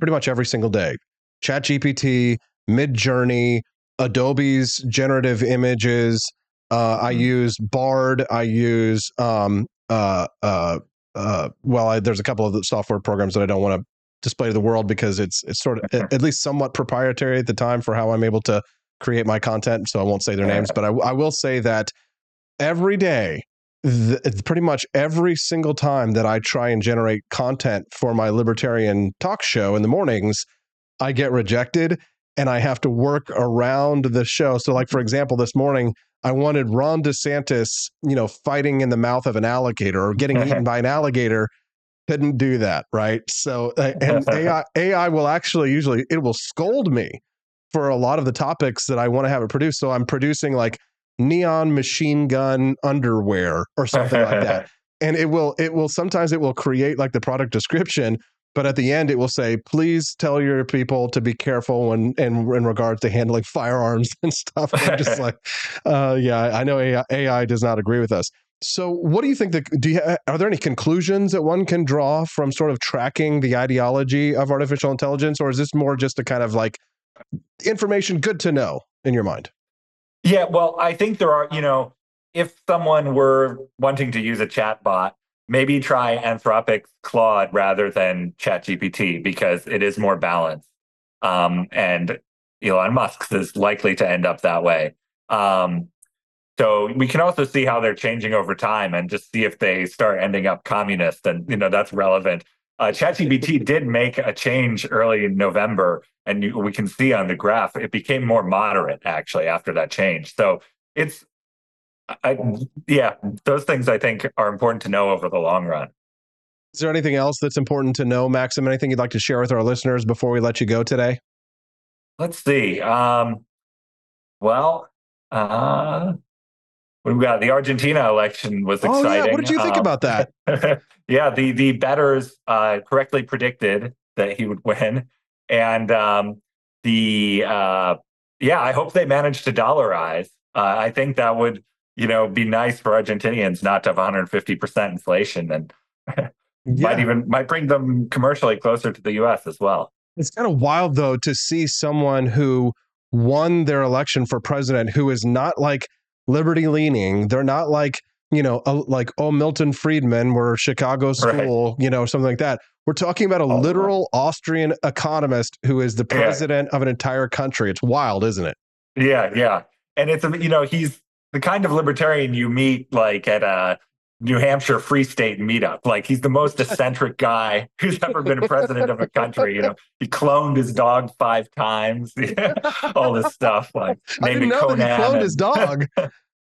pretty much every single day. ChatGPT, Midjourney, Adobe's generative images. Uh, I mm-hmm. use Bard. I use um, uh, uh, uh, well, I, there's a couple of the software programs that I don't want to display to the world because it's it's sort of at least somewhat proprietary at the time for how I'm able to create my content. So I won't say their names, but I, I will say that every day the, pretty much every single time that I try and generate content for my libertarian talk show in the mornings, I get rejected and I have to work around the show. So, like, for example, this morning, I wanted Ron DeSantis, you know, fighting in the mouth of an alligator or getting eaten by an alligator. couldn't do that, right? So, uh, and AI, AI will actually usually it will scold me for a lot of the topics that I want to have it produced. So I'm producing like neon machine gun underwear or something like that. And it will it will sometimes it will create like the product description, but at the end it will say, please tell your people to be careful when in, in regards to handling firearms and stuff. And I'm just like, uh, yeah, I know AI, AI does not agree with us. So, what do you think? That do you are there any conclusions that one can draw from sort of tracking the ideology of artificial intelligence, or is this more just a kind of like information good to know in your mind? Yeah, well, I think there are, you know, if someone were wanting to use a chat bot, maybe try Anthropic's Claude rather than ChatGPT because it is more balanced. Um, and Elon Musk's is likely to end up that way. Um, so we can also see how they're changing over time and just see if they start ending up communist. And, you know, that's relevant. Uh, ChatGPT did make a change early in November, and you, we can see on the graph it became more moderate actually after that change. So it's, I, yeah, those things I think are important to know over the long run. Is there anything else that's important to know, Maxim? Anything you'd like to share with our listeners before we let you go today? Let's see. Um, well, uh, We've got the Argentina election was exciting. Oh, yeah. What did you think um, about that? yeah, the the betters uh, correctly predicted that he would win, and um, the uh, yeah, I hope they manage to dollarize. Uh, I think that would you know be nice for Argentinians not to have 150 percent inflation, and yeah. might even might bring them commercially closer to the U.S. as well. It's kind of wild though to see someone who won their election for president who is not like liberty leaning. They're not like, you know, a, like, oh, Milton Friedman were Chicago school, right. you know, something like that. We're talking about a oh, literal right. Austrian economist who is the president yeah. of an entire country. It's wild, isn't it? Yeah, yeah. And it's, you know, he's the kind of libertarian you meet like at a New Hampshire Free State meetup. Like he's the most eccentric guy who's ever been a president of a country. You know, he cloned his dog five times, all this stuff. Like I didn't know Conan that he cloned and, his dog.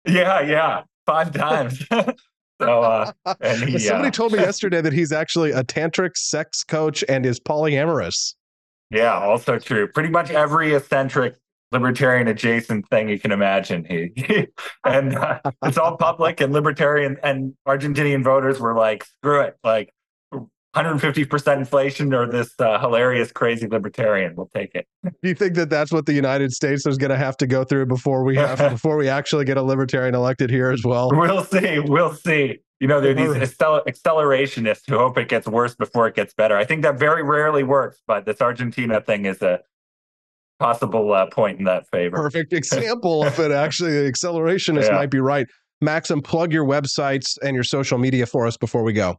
yeah, yeah, five times. so, uh, and he, somebody uh, told me yesterday that he's actually a tantric sex coach and is polyamorous. Yeah, also true. Pretty much every eccentric libertarian adjacent thing you can imagine. He, and uh, it's all public, and libertarian and Argentinian voters were like, "Screw it!" Like 150% inflation or this uh, hilarious, crazy libertarian. We'll take it. Do you think that that's what the United States is going to have to go through before we have before we actually get a libertarian elected here as well? We'll see. We'll see. You know, there are these accelerationists who hope it gets worse before it gets better. I think that very rarely works, but this Argentina thing is a possible uh, point in that favor. Perfect example of it. Actually, the accelerationist yeah. might be right. Maxim, plug your websites and your social media for us before we go.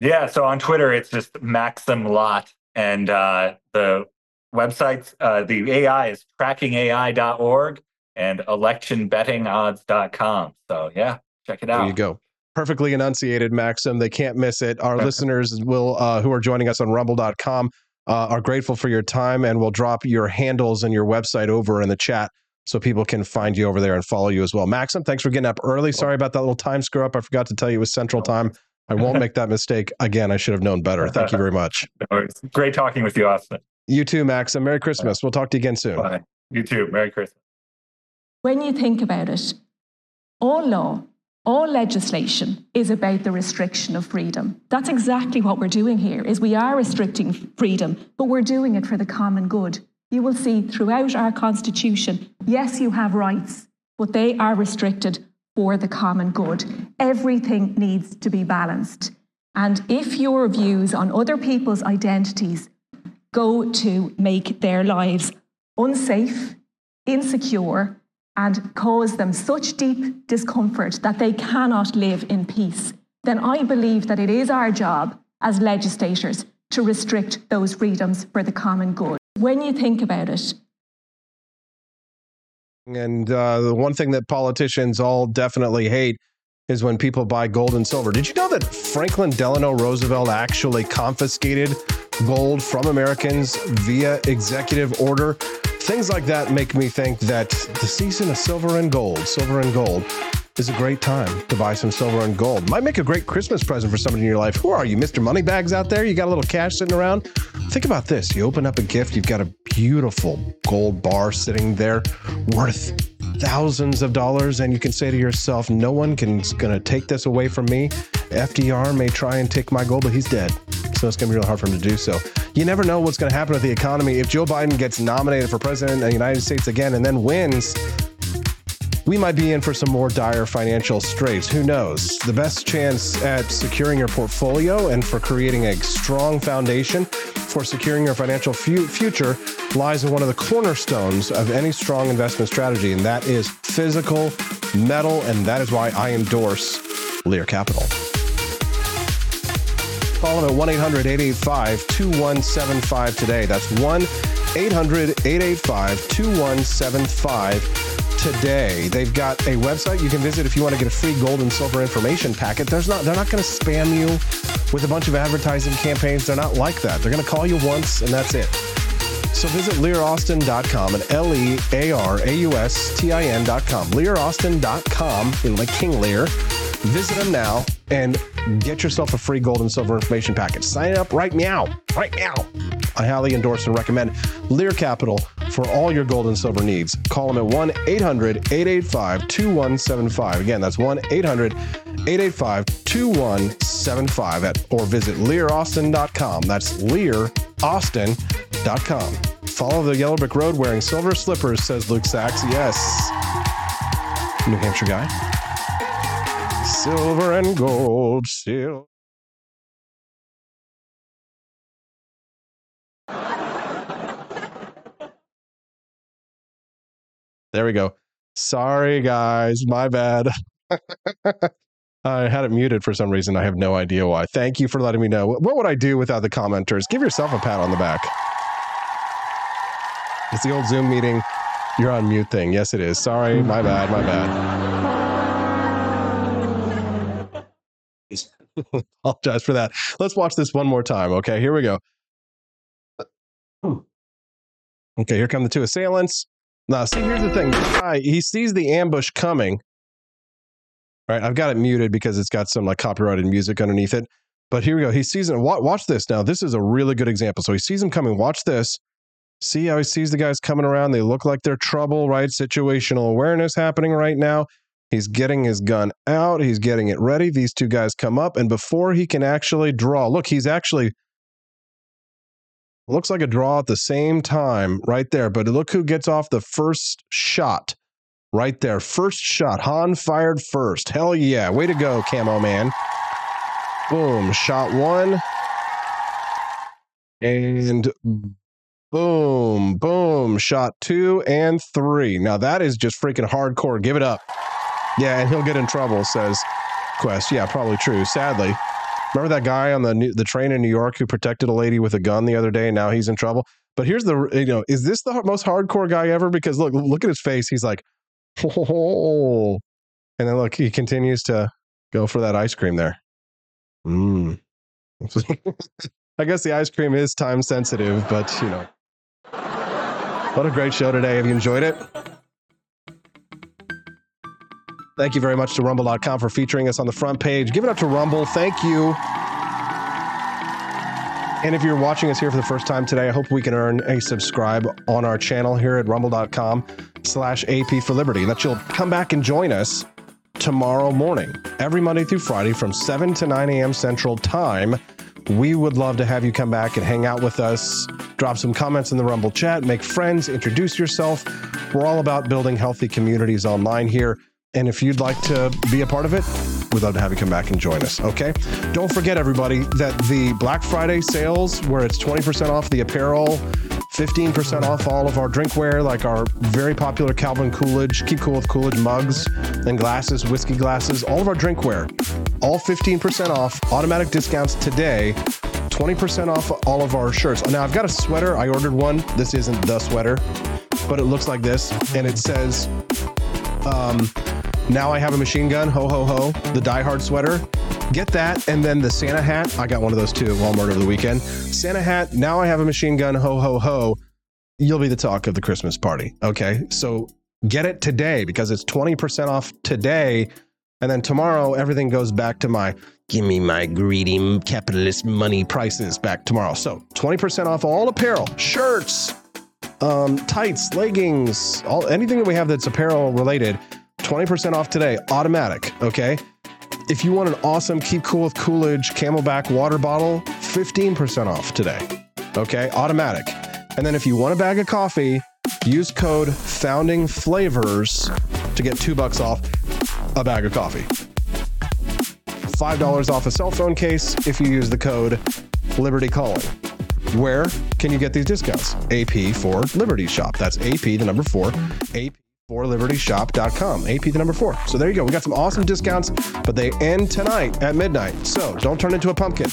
Yeah, so on Twitter, it's just Maxim Lott. And uh, the websites, uh, the AI is trackingai.org and electionbettingodds.com. So yeah, check it out. There you go. Perfectly enunciated, Maxim. They can't miss it. Our listeners will, uh, who are joining us on rumble.com, uh, are grateful for your time and we'll drop your handles and your website over in the chat so people can find you over there and follow you as well. Maxim, thanks for getting up early. Sorry about that little time screw up. I forgot to tell you it was Central Time. I won't make that mistake again. I should have known better. Thank you very much. Great talking with you, Austin. You too, Maxim. Merry Christmas. We'll talk to you again soon. Bye. You too. Merry Christmas. When you think about it, all law all legislation is about the restriction of freedom. That's exactly what we're doing here is we are restricting freedom, but we're doing it for the common good. You will see throughout our constitution, yes, you have rights, but they are restricted for the common good. Everything needs to be balanced. And if your views on other people's identities go to make their lives unsafe, insecure, and cause them such deep discomfort that they cannot live in peace, then I believe that it is our job as legislators to restrict those freedoms for the common good. When you think about it, and uh, the one thing that politicians all definitely hate is when people buy gold and silver. Did you know that Franklin Delano Roosevelt actually confiscated gold from Americans via executive order? Things like that make me think that the season of silver and gold, silver and gold, is a great time to buy some silver and gold. Might make a great Christmas present for somebody in your life. Who are you, Mr. Moneybags out there? You got a little cash sitting around? Think about this. You open up a gift, you've got a beautiful gold bar sitting there worth thousands of dollars, and you can say to yourself, No one can's going to take this away from me. FDR may try and take my gold, but he's dead. So it's going to be really hard for him to do so. You never know what's going to happen with the economy. If Joe Biden gets nominated for president of the United States again and then wins, we might be in for some more dire financial straits. Who knows? The best chance at securing your portfolio and for creating a strong foundation for securing your financial fu- future lies in one of the cornerstones of any strong investment strategy, and that is physical metal. And that is why I endorse Lear Capital. Call them at 1 800 885 2175 today. That's 1 800 885 2175 today. They've got a website you can visit if you want to get a free gold and silver information packet. There's not they're not going to spam you with a bunch of advertising campaigns. They're not like that. They're going to call you once and that's it. So visit learaustin.com and L E A R A U S T I N.com. Learaustin.com in like King Lear. Visit them now and get yourself a free gold and silver information packet. Sign up right now. Right now. I highly endorse and recommend Lear Capital for all your gold and silver needs. Call them at 1 800 885 2175. Again, that's 1 800 885 2175 at or visit learaustin.com. That's learaustin.com. Follow the Yellow Brick Road wearing silver slippers, says Luke Sachs. Yes. New Hampshire guy. Silver and gold, silver. There we go. Sorry, guys. My bad. I had it muted for some reason. I have no idea why. Thank you for letting me know. What would I do without the commenters? Give yourself a pat on the back. It's the old Zoom meeting. You're on mute thing. Yes, it is. Sorry. My bad. My bad. Apologize for that. Let's watch this one more time. Okay, here we go. Hmm. Okay, here come the two assailants. Now, see, here's the thing. Guy, he sees the ambush coming. Right, I've got it muted because it's got some like copyrighted music underneath it. But here we go. He sees it. Watch, watch this now. This is a really good example. So he sees him coming. Watch this. See how he sees the guys coming around. They look like they're trouble, right? Situational awareness happening right now. He's getting his gun out. He's getting it ready. These two guys come up, and before he can actually draw, look, he's actually looks like a draw at the same time right there. But look who gets off the first shot right there. First shot. Han fired first. Hell yeah. Way to go, Camo Man. Boom. Shot one. And boom, boom. Shot two and three. Now that is just freaking hardcore. Give it up. Yeah, and he'll get in trouble, says Quest. Yeah, probably true. Sadly. Remember that guy on the the train in New York who protected a lady with a gun the other day, and now he's in trouble. But here's the you know, is this the most hardcore guy ever? Because look, look at his face. He's like, oh, and then look, he continues to go for that ice cream there. Mm. I guess the ice cream is time sensitive, but you know, what a great show today. Have you enjoyed it? Thank you very much to rumble.com for featuring us on the front page. Give it up to Rumble. Thank you. And if you're watching us here for the first time today, I hope we can earn a subscribe on our channel here at rumble.com slash AP for Liberty. That you'll come back and join us tomorrow morning, every Monday through Friday from 7 to 9 a.m. Central Time. We would love to have you come back and hang out with us, drop some comments in the Rumble chat, make friends, introduce yourself. We're all about building healthy communities online here. And if you'd like to be a part of it, we'd love to have you come back and join us. Okay. Don't forget, everybody, that the Black Friday sales, where it's 20% off the apparel, 15% off all of our drinkware, like our very popular Calvin Coolidge, Keep Cool with Coolidge mugs and glasses, whiskey glasses, all of our drinkware, all 15% off, automatic discounts today. 20% off all of our shirts. Now, I've got a sweater. I ordered one. This isn't the sweater, but it looks like this. And it says, um, now I have a machine gun, ho ho ho, the Die Hard sweater. Get that, and then the Santa hat. I got one of those too at Walmart over the weekend. Santa hat. Now I have a machine gun, ho ho ho. You'll be the talk of the Christmas party. Okay, so get it today because it's twenty percent off today And then tomorrow, everything goes back to my give me my greedy capitalist money prices back tomorrow. So 20% off all apparel, shirts, um, tights, leggings, all anything that we have that's apparel related. 20% off today, automatic. Okay. If you want an awesome Keep Cool with Coolidge Camelback water bottle, 15% off today. Okay, automatic. And then if you want a bag of coffee, use code Founding Flavors to get two bucks off a bag of coffee. $5 off a cell phone case if you use the code Liberty Calling. Where can you get these discounts? AP for Liberty Shop. That's AP, the number four, AP for libertyshop.com. AP the number four. So there you go. We got some awesome discounts, but they end tonight at midnight. So don't turn into a pumpkin.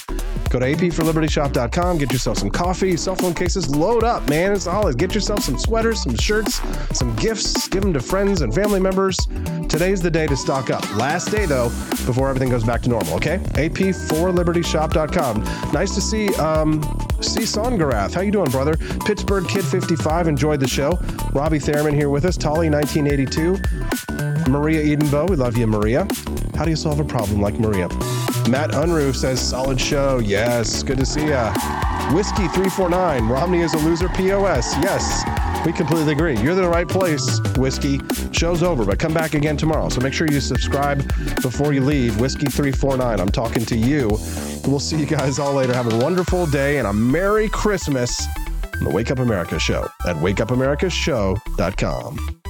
Go to apforlibertyshop.com, get yourself some coffee, cell phone cases, load up, man. It's holidays. Get yourself some sweaters, some shirts, some gifts, give them to friends and family members. Today's the day to stock up. Last day, though, before everything goes back to normal, okay? apforlibertyshop.com. Nice to see um, see Songarath. How you doing, brother? Pittsburgh Kid 55 enjoyed the show. Robbie Thurman here with us. Tolly 1982. Maria Edenbo. We love you, Maria. How do you solve a problem like Maria? Matt Unruh says, solid show. Yes, good to see ya. Whiskey 349. Romney is a loser POS. Yes, we completely agree. You're in the right place, Whiskey. Show's over, but come back again tomorrow. So make sure you subscribe before you leave. Whiskey 349. I'm talking to you. We'll see you guys all later. Have a wonderful day and a Merry Christmas on the Wake Up America show at wakeupamericashow.com.